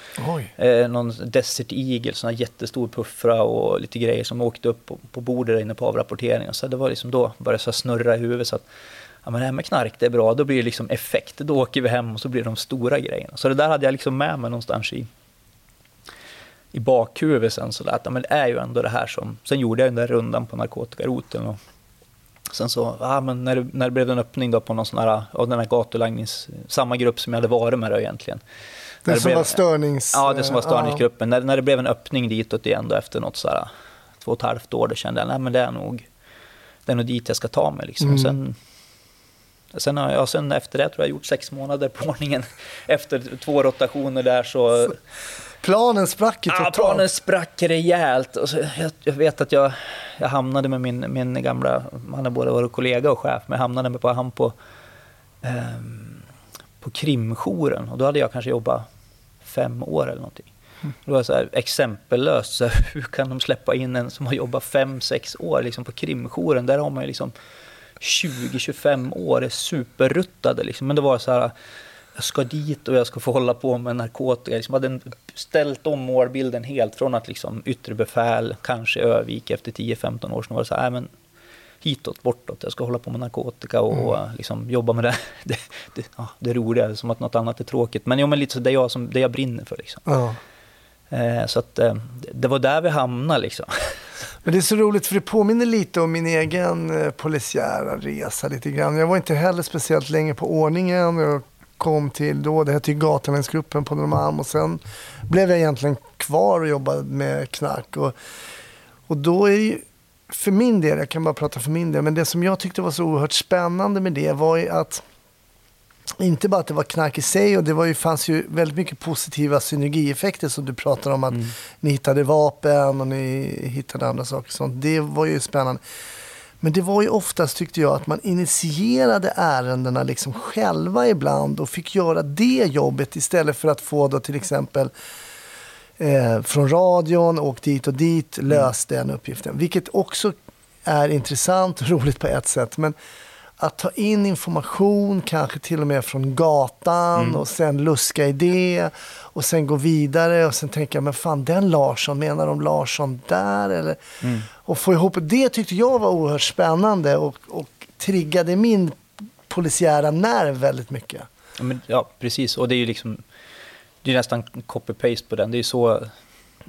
eh, någon Desert Eagle, sån här jättestor puffra och lite grejer som åkte upp på, på bordet där inne på avrapporteringen. Så det var liksom då började det snurra i huvudet. Så att, ja men det här med knark det är bra, då blir det liksom effekt. Då åker vi hem och så blir det de stora grejerna. Så det där hade jag liksom med mig någonstans i, i bakhuvudet sen. Så att, ja, men det är ju ändå det här som... Sen gjorde jag den där rundan på narkotikaroteln. Och sen så, ja, men när, det, när det blev en öppning då på någon sån här, av den här gatulagnings... Samma grupp som jag hade varit med då egentligen. Det som blev, var störnings... Ja, det som var störningsgruppen. När, när det blev en öppning ditåt igen då efter något så här, två och ett halvt år, då kände jag, nej men det är nog, det är nog dit jag ska ta mig liksom. Mm. Sen Sen, har jag, sen efter det tror jag gjort sex månader på ordningen. Efter två rotationer där så... planen sprack ju totalt? Ja, planen sprack rejält. Och så, jag, jag, vet att jag, jag hamnade med min, min gamla, han har både varit kollega och chef, men jag hamnade med på, han på, eh, på krimjouren. Och då hade jag kanske jobbat fem år eller någonting. Mm. Det var så här exempellöst, så här, hur kan de släppa in en som har jobbat fem, sex år liksom på krimjouren? Där har man ju liksom 20-25 år är superruttade. Liksom. Men det var så här, jag ska dit och jag ska få hålla på med narkotika. Jag liksom hade ställt om målbilden helt från att liksom yttre befäl, kanske Övik efter 10-15 år sedan var det så här, men hitåt, bortåt. Jag ska hålla på med narkotika och mm. liksom jobba med det, det, det, ja, det roliga, som att något annat är tråkigt. Men, jo, men lite så det jag, som, det jag brinner för. Liksom. Ja. Eh, så att, eh, det var där vi hamnade. Liksom. Men det är så roligt för det påminner lite om min egen eh, polisiära resa lite grann. Jag var inte heller speciellt länge på ordningen. Jag kom till då, det hette ju Gatulänsgruppen på Norrmalm och sen blev jag egentligen kvar och jobbade med knark. Och, och då är det ju, för min del, jag kan bara prata för min del, men det som jag tyckte var så oerhört spännande med det var ju att inte bara att det var knark i sig och det var ju, fanns ju väldigt mycket positiva synergieffekter som du pratar om att mm. ni hittade vapen och ni hittade andra saker. Sånt. Det var ju spännande. Men det var ju oftast, tyckte jag, att man initierade ärendena liksom själva ibland och fick göra det jobbet istället för att få då till exempel eh, från radion, åk dit och dit, lös mm. den uppgiften. Vilket också är intressant och roligt på ett sätt. Men att ta in information, kanske till och med från gatan mm. och sen luska i det och sen gå vidare och sen tänka, men fan den Larsson, menar de Larsson där? Eller, mm. Och få ihop det tyckte jag var oerhört spännande och, och triggade min polisiära nerv väldigt mycket. Ja, men, ja precis. Och det är ju liksom, det är nästan copy-paste på den. Det är så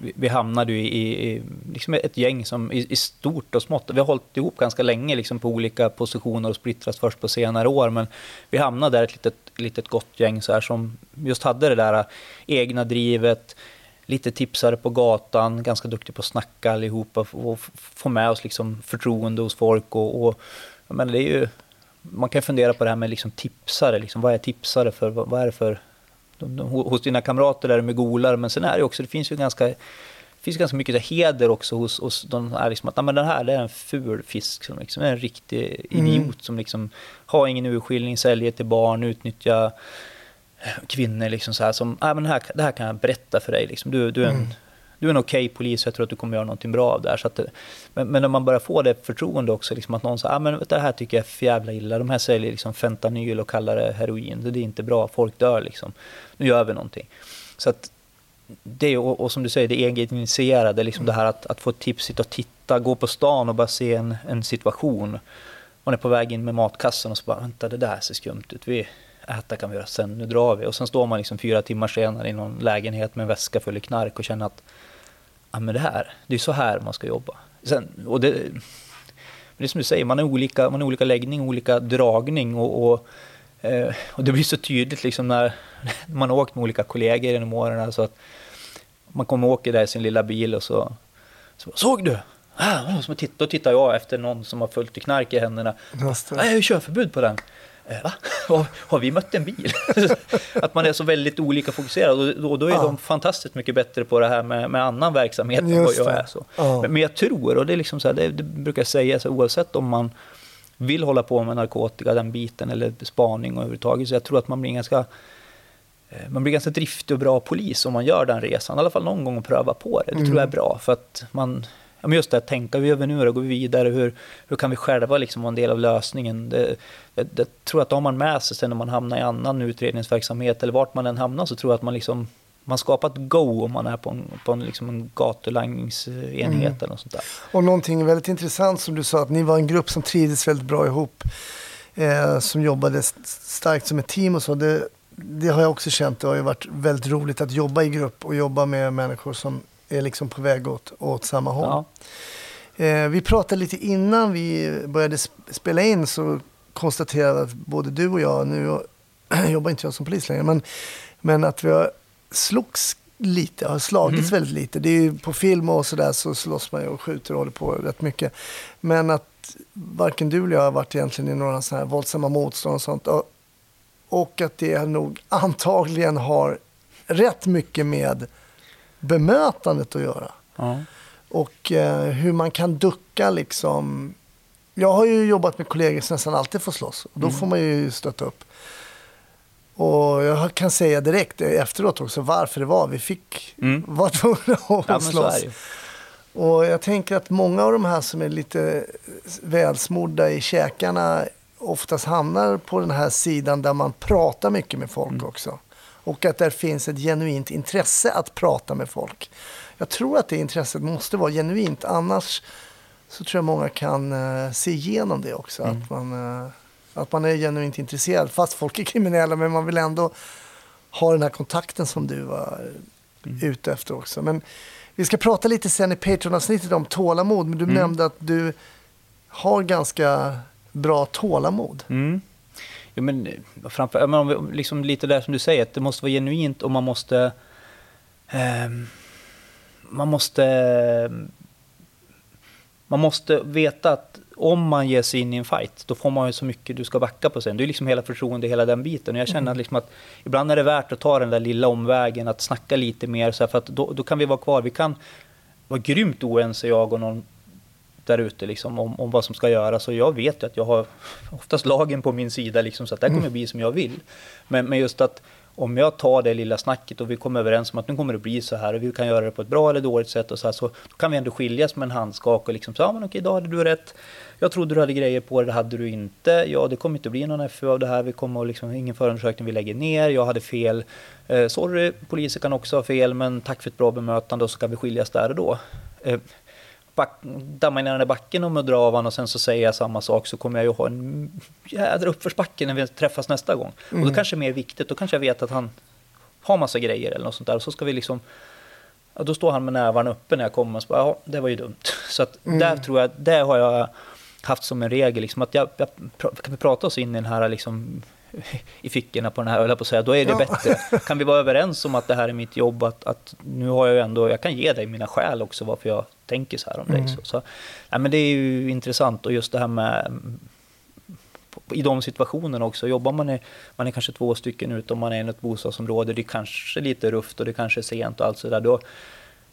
vi hamnade ju i, i liksom ett gäng som i, i, stort och smått, vi har hållit ihop ganska länge liksom på olika positioner och splittrats först på senare år, men vi hamnade där ett litet, litet gott gäng så här, som just hade det där egna drivet, lite tipsare på gatan, ganska duktig på att snacka allihopa och få med oss liksom förtroende hos folk. Och, och men det är ju, man kan fundera på det här med liksom tipsare, liksom, vad är tipsare för? Vad, vad är det för de, de, hos dina kamrater är de golare, men sen är det också, det finns ju ganska, finns ganska mycket heder också hos, hos de här, liksom, att men den här det är en ful fisk, som liksom är en riktig mm. idiot mm. som liksom har ingen urskiljning, säljer till barn, utnyttjar kvinnor liksom så här som, ah, men det, här, det här kan jag berätta för dig, liksom. du, du är en mm du är en okej okay polis, jag tror att du kommer göra någonting bra av det här. Så att, men, men när man börjar få det förtroende också, liksom att någon säger ah, men det här tycker jag är för jävla illa, de här säljer liksom fentanyl och kallar det heroin, det är inte bra, folk dör liksom. Nu gör vi någonting. Så att det, och, och som du säger, det egeninitierade, liksom det här att, att få ett tips, sitta och titta, gå på stan och bara se en, en situation. Man är på väg in med matkassen och så bara, vänta det där ser skumt ut, vi, äta kan vi göra sen, nu drar vi. Och sen står man liksom fyra timmar senare i någon lägenhet med en väska full i knark och känner att ja, men det här, det är så här man ska jobba. Sen, och det, det är som du säger, man har olika, man har olika läggning, olika dragning och, och, eh, och det blir så tydligt liksom när man har åkt med olika kollegor genom åren. Alltså att man kommer och åker där i sin lilla bil och så, så såg du? Ah, så titt, då tittar jag efter någon som har fullt i knark i händerna. Ah, jag ju körförbud på den. Eh, va? Har vi mött en bil? att man är så väldigt olika fokuserad och då, då är ja. de fantastiskt mycket bättre på det här med, med annan verksamhet än vad jag är. Så. Ja. Men, men, jag tror, och det är liksom så här, det, det brukar jag säga, så oavsett om man vill hålla på med narkotika, den biten, eller spaning och överhuvudtaget, så jag tror att man blir ganska eh, man blir ganska driftig och bra polis om man gör den resan, i alla fall någon gång och pröva på det. Det mm. tror jag är bra, för att man, men just det att tänka, vi nu då? Går vi vidare? Hur, hur kan vi själva liksom vara en del av lösningen? Det, jag, jag tror att om man med sig sen när man hamnar i annan utredningsverksamhet eller vart man än hamnar så tror jag att man liksom man skapar ett go om man är på en, på en, liksom en gatulangningsenhet mm. eller något sånt där. Och någonting väldigt intressant som du sa, att ni var en grupp som trivdes väldigt bra ihop. Eh, som jobbade starkt som ett team och så. Det, det har jag också känt. Det har ju varit väldigt roligt att jobba i grupp och jobba med människor som är liksom på väg åt, åt samma håll. Ja. Eh, vi pratade lite innan vi började spela in så konstaterade att både du och jag, nu jobbar inte jag som polis längre, men, men att vi har slogs lite, har slagits mm. väldigt lite. Det är ju på film och sådär så slåss man ju och skjuter och håller på rätt mycket. Men att varken du eller jag har varit egentligen i några sådana här våldsamma motstånd och sånt. Och, och att det nog antagligen har rätt mycket med bemötandet att göra. Ja. Och eh, hur man kan ducka liksom. Jag har ju jobbat med kollegor som nästan alltid får slåss. Och då mm. får man ju stötta upp. Och jag kan säga direkt efteråt också varför det var. Vi fick mm. vara tvungna att ja, slåss. Och jag tänker att många av de här som är lite välsmorda i käkarna oftast hamnar på den här sidan där man pratar mycket med folk mm. också. Och att det finns ett genuint intresse att prata med folk. Jag tror att det intresset måste vara genuint. Annars så tror jag många kan uh, se igenom det också. Mm. Att, man, uh, att man är genuint intresserad. Fast folk är kriminella men man vill ändå ha den här kontakten som du var mm. ute efter också. Men vi ska prata lite sen i Patreon-avsnittet om tålamod. Men du mm. nämnde att du har ganska bra tålamod. Mm. Ja, men, framför, men, liksom lite där som du säger, att det måste vara genuint och man måste... Eh, man måste... Man måste veta att om man ger sig in i en fight, då får man ju så mycket du ska backa på sen. Det är liksom hela förtroende, hela den biten. Och jag känner mm. liksom att ibland är det värt att ta den där lilla omvägen, att snacka lite mer, så här, för att då, då kan vi vara kvar. Vi kan vara grymt oense, jag och någon där ute liksom, om, om vad som ska göras. Och jag vet ju att jag har oftast lagen på min sida, liksom, så att det kommer bli som jag vill. Men, men just att om jag tar det lilla snacket och vi kommer överens om att nu kommer det bli så här och vi kan göra det på ett bra eller dåligt sätt och så här, så kan vi ändå skiljas med en handskak och liksom så, ja men okej, då hade du rätt. Jag trodde du hade grejer på det, det hade du inte. Ja, det kommer inte bli någon FU av det här. Vi kommer liksom, ingen förundersökning vi lägger ner. Jag hade fel. Eh, sorry, poliser kan också ha fel, men tack för ett bra bemötande och så kan vi skiljas där och då. Eh, back, damma ner den där backen och muddra av och sen så säger jag samma sak så kommer jag ju ha en jädra uppförsbacke när vi träffas nästa gång. Mm. Och då mm. kanske det är mer viktigt, då kanske jag vet att han har massa grejer eller något sånt där. Och så ska vi liksom, ja, då står han med nävarna uppe när jag kommer och så bara, ja, det var ju dumt. Så att mm. där tror jag, det har jag haft som en regel, liksom, att jag, jag, kan vi prata oss in i den här liksom, i fickorna på den här, på att säga, då är det ja. bättre. Kan vi vara överens om att det här är mitt jobb, att, att nu har jag ändå, jag kan ge dig mina skäl också varför jag tänker så här om mm. dig. Så, så, ja, men det är ju intressant och just det här med i de situationerna också. Jobbar man, är, man är kanske två stycken ute om man är i ett bostadsområde, det är kanske lite rufft och det kanske är sent och allt sådär. Då,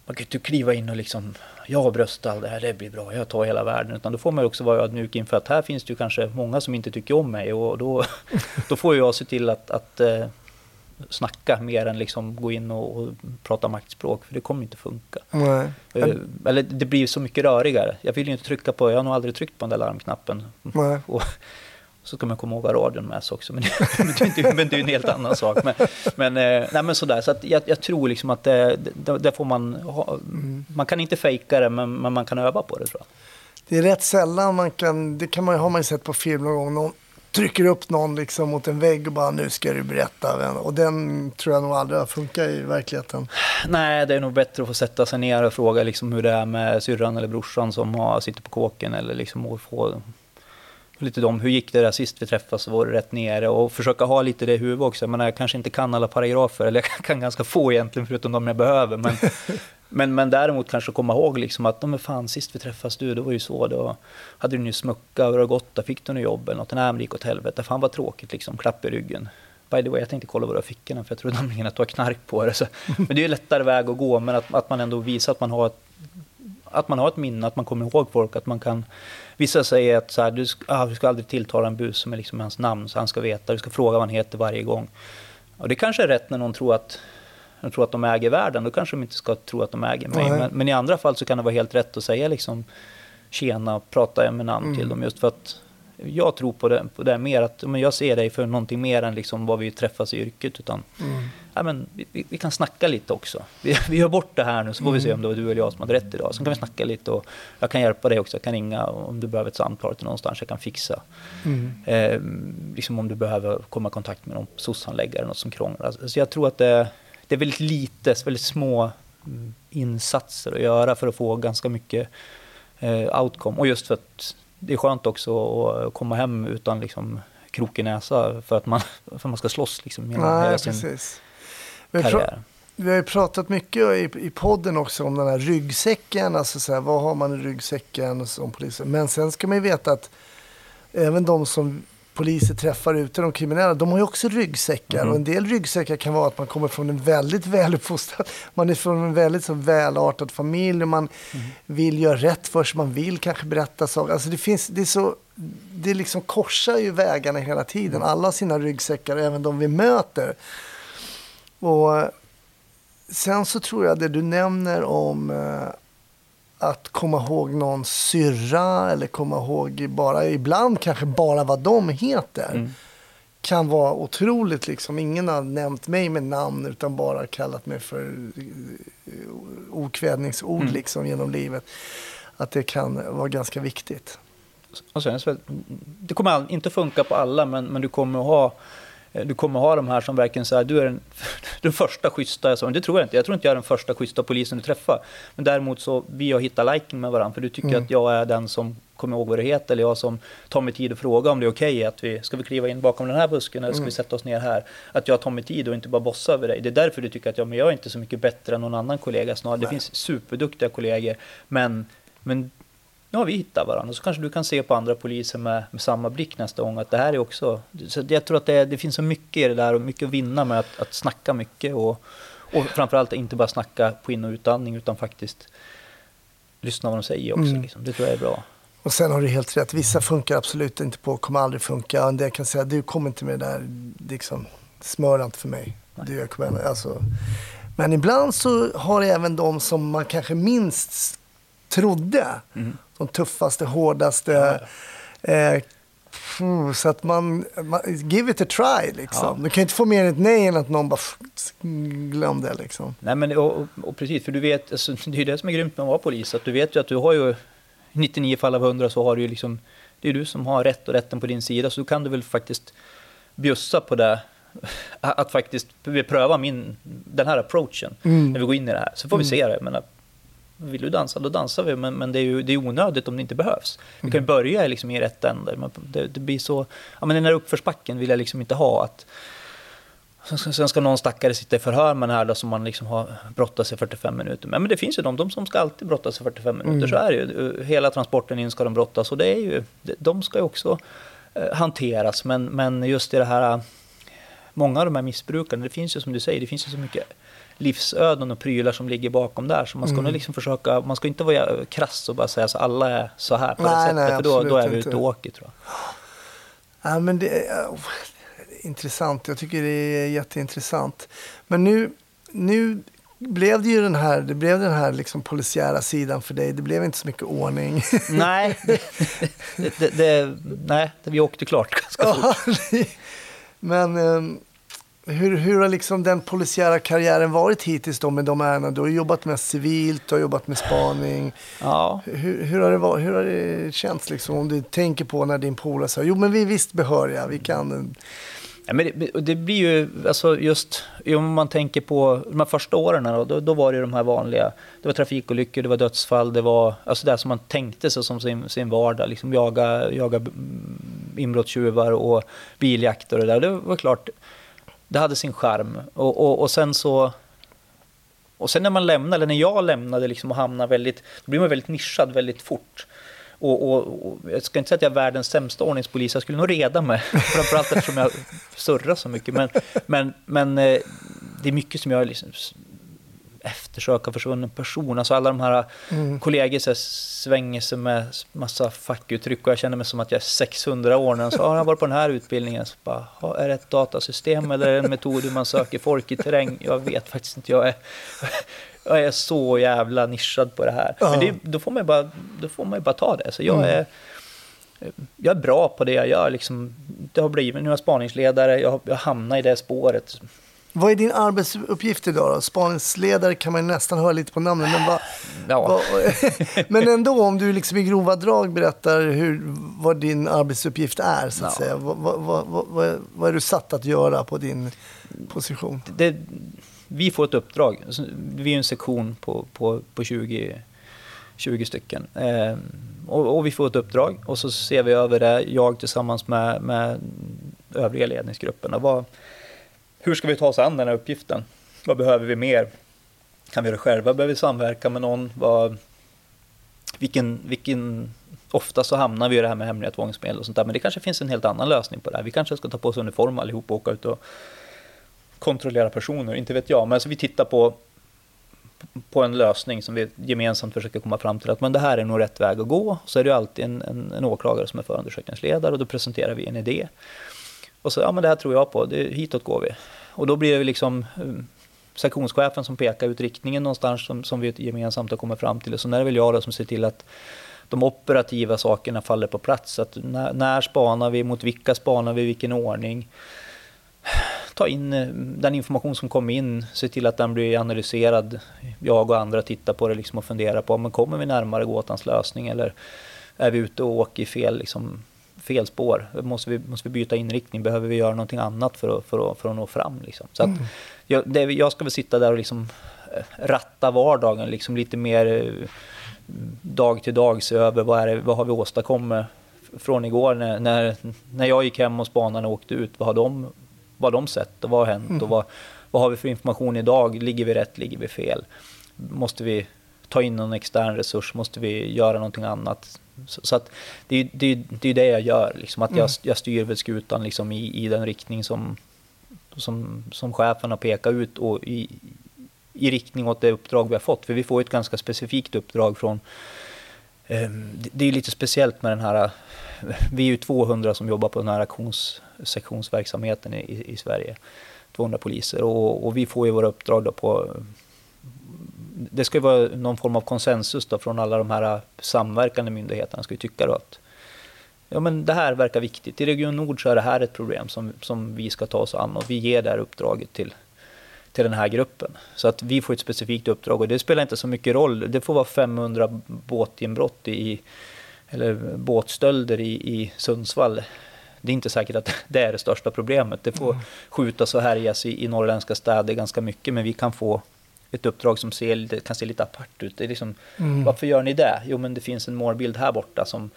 man kan inte kliva in och liksom, jag bröstar det här, det blir bra, jag tar hela världen. Utan då får man ju också vara ödmjuk inför att här finns det ju kanske många som inte tycker om mig och då, då får jag se till att, att eh, snacka mer än liksom gå in och, och, prata maktspråk, för det kommer inte funka. Nej. Eh, eller det blir så mycket rörigare. Jag vill ju inte trycka på, jag har nog aldrig tryckt på den där larmknappen. Nej. Och, så ska man komma ihåg radion med sig också, men, det, men, det är ju en helt annan sak. Men, men, eh, nej, men sådär, så jag, jag tror liksom att det, det, det får man ha. Mm. Man kan inte fejka det, men, men, man kan öva på det tror jag. Det är rätt sällan man kan, det kan man, har man ju sett på film någon gång, någon trycker upp någon liksom mot en vägg och bara nu ska du berätta. Och den tror jag nog aldrig har funkat i verkligheten. Nej, det är nog bättre att få sätta sig ner och fråga liksom hur det är med syrran eller brorsan som har, sitter på kåken eller liksom att få lite de, hur gick det där sist vi träffades, var det rätt nere och försöka ha lite det i huvudet också. Men jag kanske inte kan alla paragrafer, eller jag kan ganska få egentligen förutom de jag behöver. Men, men, men däremot kanske komma ihåg liksom att, men fan sist vi träffades du, det var ju så, då hade du ju smucka, hur det gått, då fick du något jobb eller något, nej men det gick åt helvete, fan vad tråkigt liksom, klapp i ryggen. By the way, jag tänkte kolla vad du har fickorna för jag trodde nämligen att du har knark på det. Så. Men det är ju lättare väg att gå, men att, att man ändå visar att man har ett att man har ett minne, att man kommer ihåg folk, att man kan... Vissa säger att så här, du, ska, ah, du ska aldrig tilltala en bus som är liksom hans namn, så han ska veta, du ska fråga vad han heter varje gång. Och det kanske är rätt när någon tror att, de tror att de äger världen, då kanske de inte ska tro att de äger mig. Men, men, i andra fall så kan det vara helt rätt att säga liksom tjena, prata med namn mm. till dem, just för att jag tror på det, på det mer, att men jag ser dig för någonting mer än liksom vad vi träffas i yrket. Utan, mm. ja, men, vi, vi, kan snacka lite också. Vi, vi gör bort det här nu så får vi se om det var du eller jag som hade rätt idag. Sen kan vi snacka lite och jag kan hjälpa dig också. Jag kan ringa om du behöver ett samtal till någonstans. Jag kan fixa. Mm. Eh, liksom om du behöver komma i kontakt med någon SOS-handläggare eller något som krånglar. Så jag tror att det, det är väldigt lite, väldigt små mm, insatser att göra för att få ganska mycket eh, outcome. Och just för att det är skönt också att komma hem utan liksom krokig näsa för att man, för att man ska slåss liksom hela sin precis. karriär. Vi har ju pratat mycket i, i podden också om den här ryggsäcken. Alltså så här, vad har man i ryggsäcken som polis? Men sen ska man ju veta att även de som poliser träffar ute, de kriminella, de har ju också ryggsäckar. Mm. Och en del ryggsäckar kan vara att man kommer från en väldigt väluppfostrad, man är från en väldigt så välartad familj och man mm. vill göra rätt för sig, man vill kanske berätta saker. Alltså det finns, det är så, det liksom korsar ju vägarna hela tiden. Mm. Alla har sina ryggsäckar, även de vi möter. Och sen så tror jag det du nämner om eh, att komma ihåg någon syrra eller komma ihåg bara ibland kanske bara vad de heter. Mm. Kan vara otroligt liksom. Ingen har nämnt mig med namn utan bara kallat mig för eh, okvädningsord mm. liksom genom livet. Att det kan vara ganska viktigt. det kommer inte funka på alla men, men du kommer att ha du kommer ha de här som verkligen säger du är den, den första schyssta, jag det tror jag inte, jag tror inte jag är den första schyssta polisen du träffar. Men däremot så, vi har hittat liking med varandra, för du tycker mm. att jag är den som kommer ihåg vad det heter, eller jag som tar mig tid att fråga om det är okej okay, att vi, ska vi kliva in bakom den här busken eller ska mm. vi sätta oss ner här? Att jag tar mig tid och inte bara bossar över dig. Det är därför du tycker att ja, men jag är inte så mycket bättre än någon annan kollega snarare. Det finns superduktiga kollegor, men, men nu har vi hittat varandra. Så kanske du kan se på andra poliser med, med samma blick nästa gång att det här är också... Så jag tror att det, det finns så mycket i det där och mycket att vinna med att, att snacka mycket och, och framförallt inte bara snacka på in och utandning utan faktiskt lyssna vad de säger också. Mm. Liksom. Det tror jag är bra. Och sen har du helt rätt. Vissa funkar absolut inte på, kommer aldrig funka. Det jag kan säga, du kommer inte med det där, liksom, smör inte för mig. Du, kommer, alltså. Men ibland så har även de som man kanske minst trodde, mm. de tuffaste, hårdaste, ja. Eh, så att man, man, give it a try liksom. Ja. Du kan inte få mer än ett nej än att någon bara glöm det liksom. Nej men och, och, precis, för du vet, alltså, det är ju det som är grymt med att vara polis, att du vet ju att du har ju 99 fall av 100 så har du ju liksom, det är du som har rätt och rätten på din sida, så då kan du väl faktiskt bjussa på det, att faktiskt pröva min, den här approachen mm. när vi går in i det här. Så får vi mm. se det. Men vill du dansa, då dansar vi, men, men det är ju det är onödigt om det inte behövs. Vi kan ju mm. börja liksom i rätt ände, det, det, blir så, ja men den här uppförsbacken vill jag liksom inte ha. Att, Sen ska någon stackare sitta i förhör med den här då, som man liksom har brottats i 45 minuter med. Men det finns ju de, de som ska alltid brottas i 45 minuter. Mm. Så är det ju. Hela transporten in ska de brottas och det är ju, de ska ju också eh, hanteras. Men, men just i det här, många av de här missbrukarna, det finns ju som du säger, det finns ju så mycket livsöden och prylar som ligger bakom där. Så man ska mm. nog liksom försöka, man ska inte vara krass och bara säga att alla är så här på nej, det sättet. Nej, för då, då är vi ute och åker tror jag. Ja, men det, intressant. Jag tycker det är jätteintressant. Men nu, nu blev det ju den här, det blev den här liksom polisiära sidan för dig. Det blev inte så mycket ordning. Nej, det, det, det, nej vi åkte klart ganska fort. Men um, hur, hur har liksom den polisiära karriären varit hittills då med de ärendena? Du har jobbat med civilt, du har jobbat med spaning. Ja. Hur, hur, har, det varit, hur har det känts liksom om du tänker på när din polare sa jo men vi är visst behöriga, vi kan Ja, men det, det, blir ju, alltså just om man tänker på de här första åren, då, då var det de här vanliga. Det var trafikolyckor, det var dödsfall, det var alltså det som man tänkte sig som sin, sin vardag. Liksom jaga, jaga inbrottstjuvar och biljakter och det där. Det var klart, det hade sin charm. Och, och, och sen så... Och sen när man lämnade, eller när jag lämnade liksom och hamnade väldigt, då blir man väldigt nischad väldigt fort. Och, och, och, jag ska inte säga att jag är världens sämsta ordningspolis, jag skulle nog reda mig. Framförallt eftersom jag surrar så mycket. Men, men, men eh, det är mycket som jag liksom eftersöka försvunnen person. Alltså alla de här mm. kollegor så svänger sig med massa fackuttryck och jag känner mig som att jag är 600 år när de sa ah, jag varit på den här utbildningen. Så bara, är det ett datasystem eller en metod hur man söker folk i terräng? Jag vet faktiskt inte. Jag är, jag är så jävla nischad på det här. Ja. Men det, då, får man bara, då får man ju bara ta det. Så jag mm. är jag är bra på det jag gör. Liksom, det har blivit, nu är jag spaningsledare, jag, jag hamnar i det spåret. Vad är din arbetsuppgift idag då? Spaningsledare kan man nästan höra lite på namnet. Men, va, ja. va, men ändå, om du liksom i grova drag berättar hur, vad din arbetsuppgift är, så att ja. säga. Vad, vad, vad, vad, är du satt att göra på din position? Det, vi får ett uppdrag. Vi är en sektion på, på, på 20, 20 stycken. Eh, och, och, vi får ett uppdrag och så ser vi över det, jag tillsammans med, med övriga ledningsgrupperna. Vad, hur ska vi ta oss an den här uppgiften? Vad behöver vi mer? Kan vi göra det själva? Behöver vi samverka med någon? Vad, vilken, vilken, ofta så hamnar vi i det här med hemliga tvångsmedel och sånt där, men det kanske finns en helt annan lösning på det här. Vi kanske ska ta på oss uniform allihop och åka ut och kontrollera personer, inte vet jag. Men alltså vi tittar på, på en lösning som vi gemensamt försöker komma fram till att men det här är nog rätt väg att gå. Så är det ju alltid en, en, en åklagare som är förundersökningsledare och då presenterar vi en idé. Och så, ja men det här tror jag på, det, hitåt går vi. Och då blir det liksom mm, sektionschefen som pekar ut riktningen någonstans som, som vi gemensamt har kommit fram till. Och så är det väl jag då som ser till att de operativa sakerna faller på plats. Att när, när spanar vi, mot vilka spanar vi, vilken ordning. Ta in eh, den information som kommer in, se till att den blir analyserad. Jag och andra tittar på det liksom och funderar på, men kommer vi närmare gåtans lösning eller är vi ute och åker i fel liksom, fel spår. Måste vi, måste vi byta inriktning? Behöver vi göra någonting annat för att, för att, för att nå fram? Liksom? Så mm. jag, det, jag ska väl sitta där och liksom eh, ratta vardagen, liksom lite mer eh, dag till dag se över vad, är det, vad har vi åstadkommit från igår när, när, när jag gick hem och spanarna åkte ut. Vad har de, vad har de sett och vad har hänt? Mm. Och vad, vad har vi för information idag? Ligger vi rätt? Ligger vi fel? Måste vi ta in någon extern resurs? Måste vi göra någonting annat? Så, så att det, är, det, det är det jag gör, liksom, att jag, mm. jag styr väl skutan liksom, i, i den riktning som, som, som chefen har pekat ut och i, i riktning åt det uppdrag vi har fått. För vi får ett ganska specifikt uppdrag från... Eh, det är lite speciellt med den här... Vi är ju 200 som jobbar på den här aktionssektionsverksamheten i, i Sverige. 200 poliser och, och vi får ju våra uppdrag på det ska ju vara någon form av konsensus då från alla de här samverkande myndigheterna. Ska ju tycka då att ja, men det här verkar viktigt. I Region Nord så är det här ett problem som, som vi ska ta oss an och vi ger det här uppdraget till, till den här gruppen. Så att vi får ett specifikt uppdrag och det spelar inte så mycket roll. Det får vara 500 båtinbrott i, eller båtstölder i, i Sundsvall. Det är inte säkert att det är det största problemet. Det får mm. skjutas och härjas i, i norrländska städer ganska mycket, men vi kan få ett uppdrag som ser, kan se lite apart ut. Det är liksom, mm. Varför gör ni det? Jo, men det finns en målbild här borta som,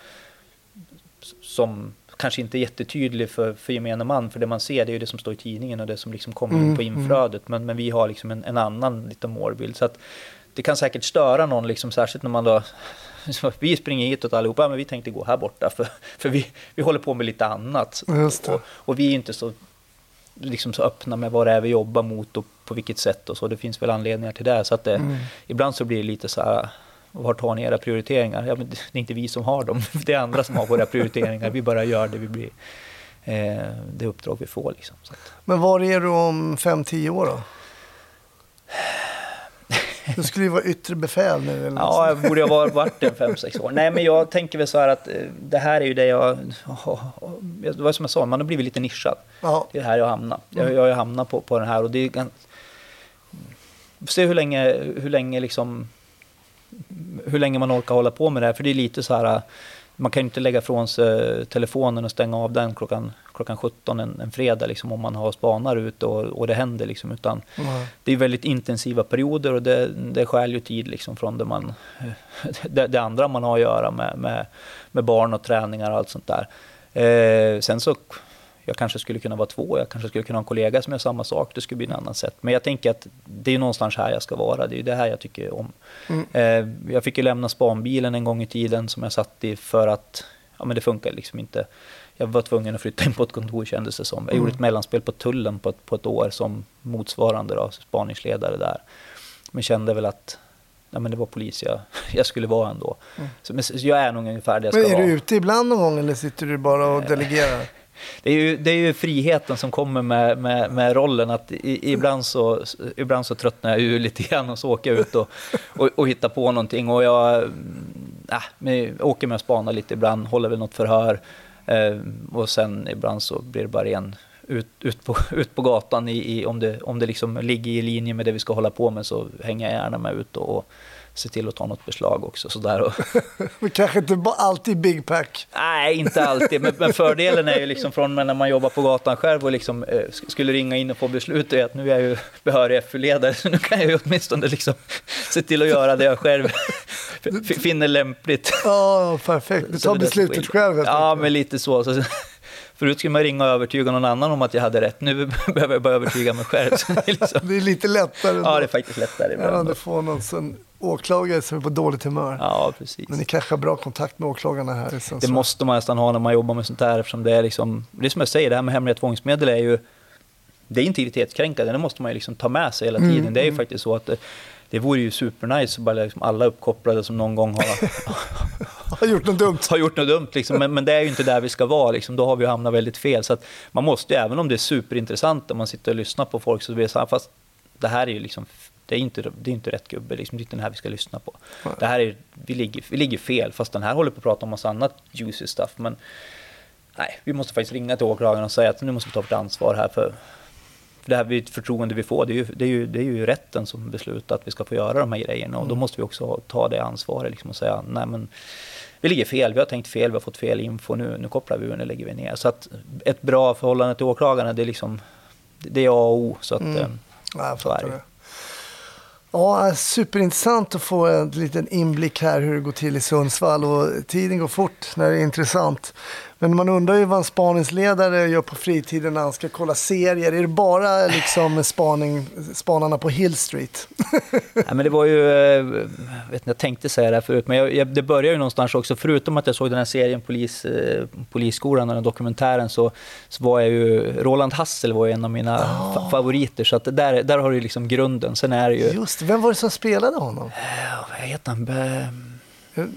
som kanske inte är jättetydlig för, för gemene man, för det man ser det är ju det som står i tidningen och det som liksom kommer mm. in på mm. inflödet. Men, men vi har liksom en, en annan liten målbild. Så att det kan säkert störa någon, liksom, särskilt när man då vi springer hitåt allihopa, men vi tänkte gå här borta för, för vi, vi håller på med lite annat. Och, och, vi är inte så liksom så öppna med vad det är vi jobbar mot och på vilket sätt och så. Det finns väl anledningar till det. Så att det, mm. ibland så blir det lite så här, var tar ni era prioriteringar? Ja, men det är inte vi som har dem, det är andra som har våra prioriteringar. Vi bara gör det vi blir, eh, det uppdrag vi får. Liksom. Men var är du om 5-10 år då? Du skulle ju vara yttre befäl nu. Eller ja, jag borde ha varit en fem sex år. Nej, men jag tänker väl så här att eh, det här är ju det jag... Det var som jag sa, man har blivit lite nischad. Ja. Det är här jag hamnar. Jag, jag har hamnat på, på den här och det är. Se hur länge, hur länge liksom... Hur länge man orkar hålla på med det här, för det är lite så här man kan inte lägga från sig telefonen och stänga av den klockan, klockan 17 en, en fredag liksom, om man har spanar ute och, och det händer. Liksom, utan mm. Det är väldigt intensiva perioder och det, det skär ju tid liksom, från det, man, det, det, andra man har att göra med, med, med barn och träningar och allt sånt där. Eh, sen så jag kanske skulle kunna vara två, jag kanske skulle kunna ha en kollega som gör samma sak, det skulle bli en annan sätt. Men jag tänker att det är någonstans här jag ska vara, det är det här jag tycker om. Mm. Eh, jag fick ju lämna spanbilen en gång i tiden som jag satt i för att ja, men det funkar liksom inte. Jag var tvungen att flytta in på ett kontor kändes det som. Jag mm. gjorde ett mellanspel på tullen på ett, på ett år som motsvarande då, spaningsledare där. Men kände väl att ja, men det var polis jag, jag skulle vara ändå. Mm. Så, men, så jag är nog ungefär det jag ska vara. Men är du ute ibland någon gång eller sitter du bara och delegerar? Det, är ju, det är ju friheten som kommer med, med, med rollen. att i, ibland, så, ibland så tröttnar jag ju lite grann och så åker jag ut och, och, och hittar på någonting. Och jag äh, åker med och spanar lite ibland, håller väl något förhör. Eh, och sen ibland så blir det bara ren ut, ut, på, ut på gatan. I, i, om det, om det liksom ligger i linje med det vi ska hålla på med så hänger jag gärna med ut och, och se till att ta något beslag också. Sådär. Och... men kanske inte alltid Big Pack? Nej, inte alltid. Men, men, fördelen är ju liksom från när man jobbar på gatan själv och liksom, eh, skulle ringa in och få beslut är att nu är jag ju behörig FU-ledare så nu kan jag ju åtminstone liksom se till att göra det jag själv finner lämpligt. Ja, perfekt. Du tar beslutet själv. Ja, men lite så. så Förut skulle man ringa och övertyga någon annan om att jag hade rätt. Nu behöver jag bara övertyga mig själv. Det är, liksom... det är lite lättare. Ja, det är faktiskt lättare. Än om du får någon sån åklagare som är på dåligt humör. Ja, precis. Men ni kanske har bra kontakt med åklagarna här i Det måste man nästan ha när man jobbar med sånt här eftersom det är liksom, det är som jag säger, det här med hemliga tvångsmedel är ju, det är integritetskränkande, det måste man ju liksom ta med sig hela tiden. Mm, det är ju mm. faktiskt så att det, vore ju supernice bara liksom alla uppkopplade som någon gång har, har gjort något dumt. Har gjort något dumt liksom. men, men, det är ju inte där vi ska vara, liksom. då har vi hamnat väldigt fel. Så man måste ju, även om det är superintressant om man sitter och lyssnar på folk, så blir det så här, fast det här är ju liksom det är inte, det är inte rätt gubbe, liksom. det är inte den här vi ska lyssna på. Nej. Det här är, vi, ligger, vi ligger fel, fast den här håller på att prata om massa annat juicy stuff. Men nej, vi måste faktiskt ringa till åklagaren och säga att nu måste vi ta vårt ansvar här. För, för det här förtroende vi får, det är, ju, det, är ju, det är ju rätten som beslutar att vi ska få göra de här grejerna. Och då mm. måste vi också ta det ansvaret liksom, och säga, nej men vi ligger fel, vi har tänkt fel, vi har fått fel info, nu, nu kopplar vi ur, nu lägger vi ner. Så att ett bra förhållande till åklagarna, det är liksom, det är A och O. Så att, mm. Eh, ja, så är det. Ja, superintressant att få en liten inblick här hur det går till i Sundsvall och tiden går fort när det är intressant. Men man undrar ju vad en spaningsledare gör på fritiden när han ska kolla serier. Är det bara liksom spaning, spanarna på Hill Street? ja, men det var ju, eh, vet inte, jag tänkte säga det här förut, men jag, jag, det började ju någonstans också. Förutom att jag såg den här serien Polis, eh, Polisskolan och den dokumentären så, så var jag ju, Roland Hassel var ju en av mina oh. favoriter. Så att där, där har du liksom grunden. Sen är det ju... Just vem var det som spelade honom? Uh, vad heter han? Be...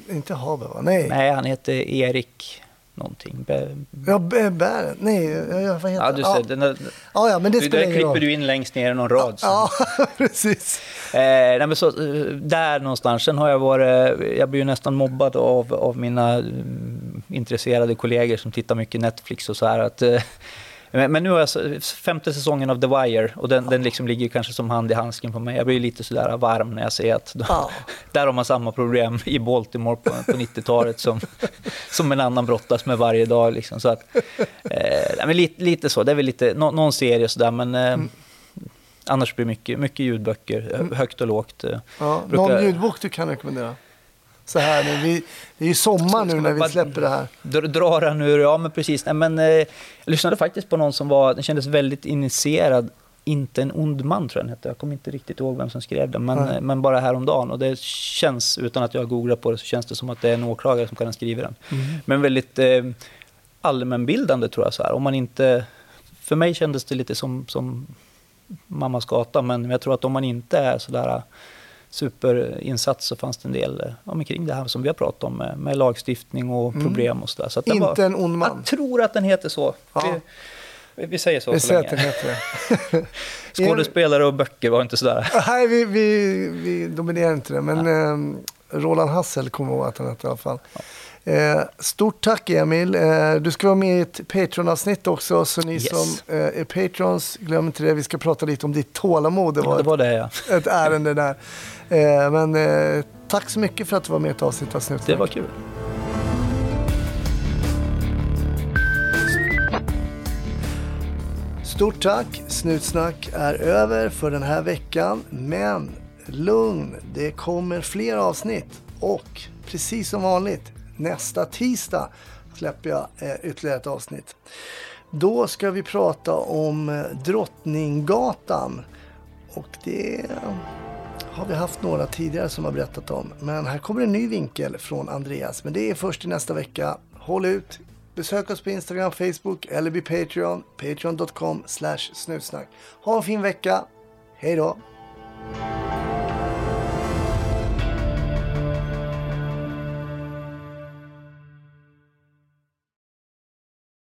Inte Haber va? Nej. Nej, han heter Erik någonting. Be, ja, bär, nej, ja, vad heter ja, du ser, ja. Den, ja, ja, men det du, spelar Där klipper du in längst ner i någon rad. Ja, ja precis. Eh, nej, men så, där någonstans. Sen har jag varit, jag blir ju nästan mobbad av, av mina mm, intresserade kollegor som tittar mycket Netflix och så här. Att, eh, men, men, nu har jag femte säsongen av The Wire och den, den liksom ligger kanske som hand i handsken på mig. Jag blir lite sådär varm när jag ser att de, ja. där har man samma problem i Baltimore på, på 90-talet som, som en annan brottas med varje dag. Liksom. Så att, eh, men lite, lite så, det är väl lite, no, någon serie sådär men eh, mm. annars blir det mycket, mycket ljudböcker, högt och lågt. Eh, ja, brukar... Någon ljudbok du kan rekommendera? Så här nu. Vi, det är ju sommar nu när vi släpper det här. Dra den ur, ja men precis. Nej, men, eh, jag lyssnade faktiskt på någon som var, den kändes väldigt initierad. Inte en ond man tror jag den hette. Jag kommer inte riktigt ihåg vem som skrev den. Men, mm. men bara häromdagen. Och det känns, utan att jag googlar på det, så känns det som att det är en åklagare som kan ha skrivit den. Mm. Men väldigt eh, allmänbildande tror jag. Så här. Om man inte, för mig kändes det lite som, som Mammas gata. Men jag tror att om man inte är sådär superinsats så fanns det en del ja, kring det här som vi har pratat om med, med lagstiftning och mm. problem och sådär. Så Inte var, en ond man? Jag tror att den heter så. Ja. Vi, vi, säger så vi så säger länge. Att den heter det. Skådespelare och böcker var inte sådär. Nej, vi, vi, vi dominerar inte det. Men eh, Roland Hassel kommer ihåg att han hette i alla fall. Ja. Eh, stort tack Emil. Eh, du ska vara med i ett Patreon-avsnitt också. Så ni yes. som eh, är Patrons, glöm inte det. Vi ska prata lite om ditt tålamod. Det var, ja, det var det, ja. ett ärende där. Eh, men eh, tack så mycket för att du var med i ett avsnitt av Snutsnack. Det var kul. Stort tack! Snutsnack är över för den här veckan. Men lugn, det kommer fler avsnitt. Och precis som vanligt, nästa tisdag släpper jag eh, ytterligare ett avsnitt. Då ska vi prata om Drottninggatan. Och det har vi haft några tidigare som har berättat om. Men här kommer en ny vinkel från Andreas. Men det är först i nästa vecka. Håll ut! Besök oss på Instagram, Facebook eller på Patreon. Patreon.com slash snutsnack. Ha en fin vecka. Hej då!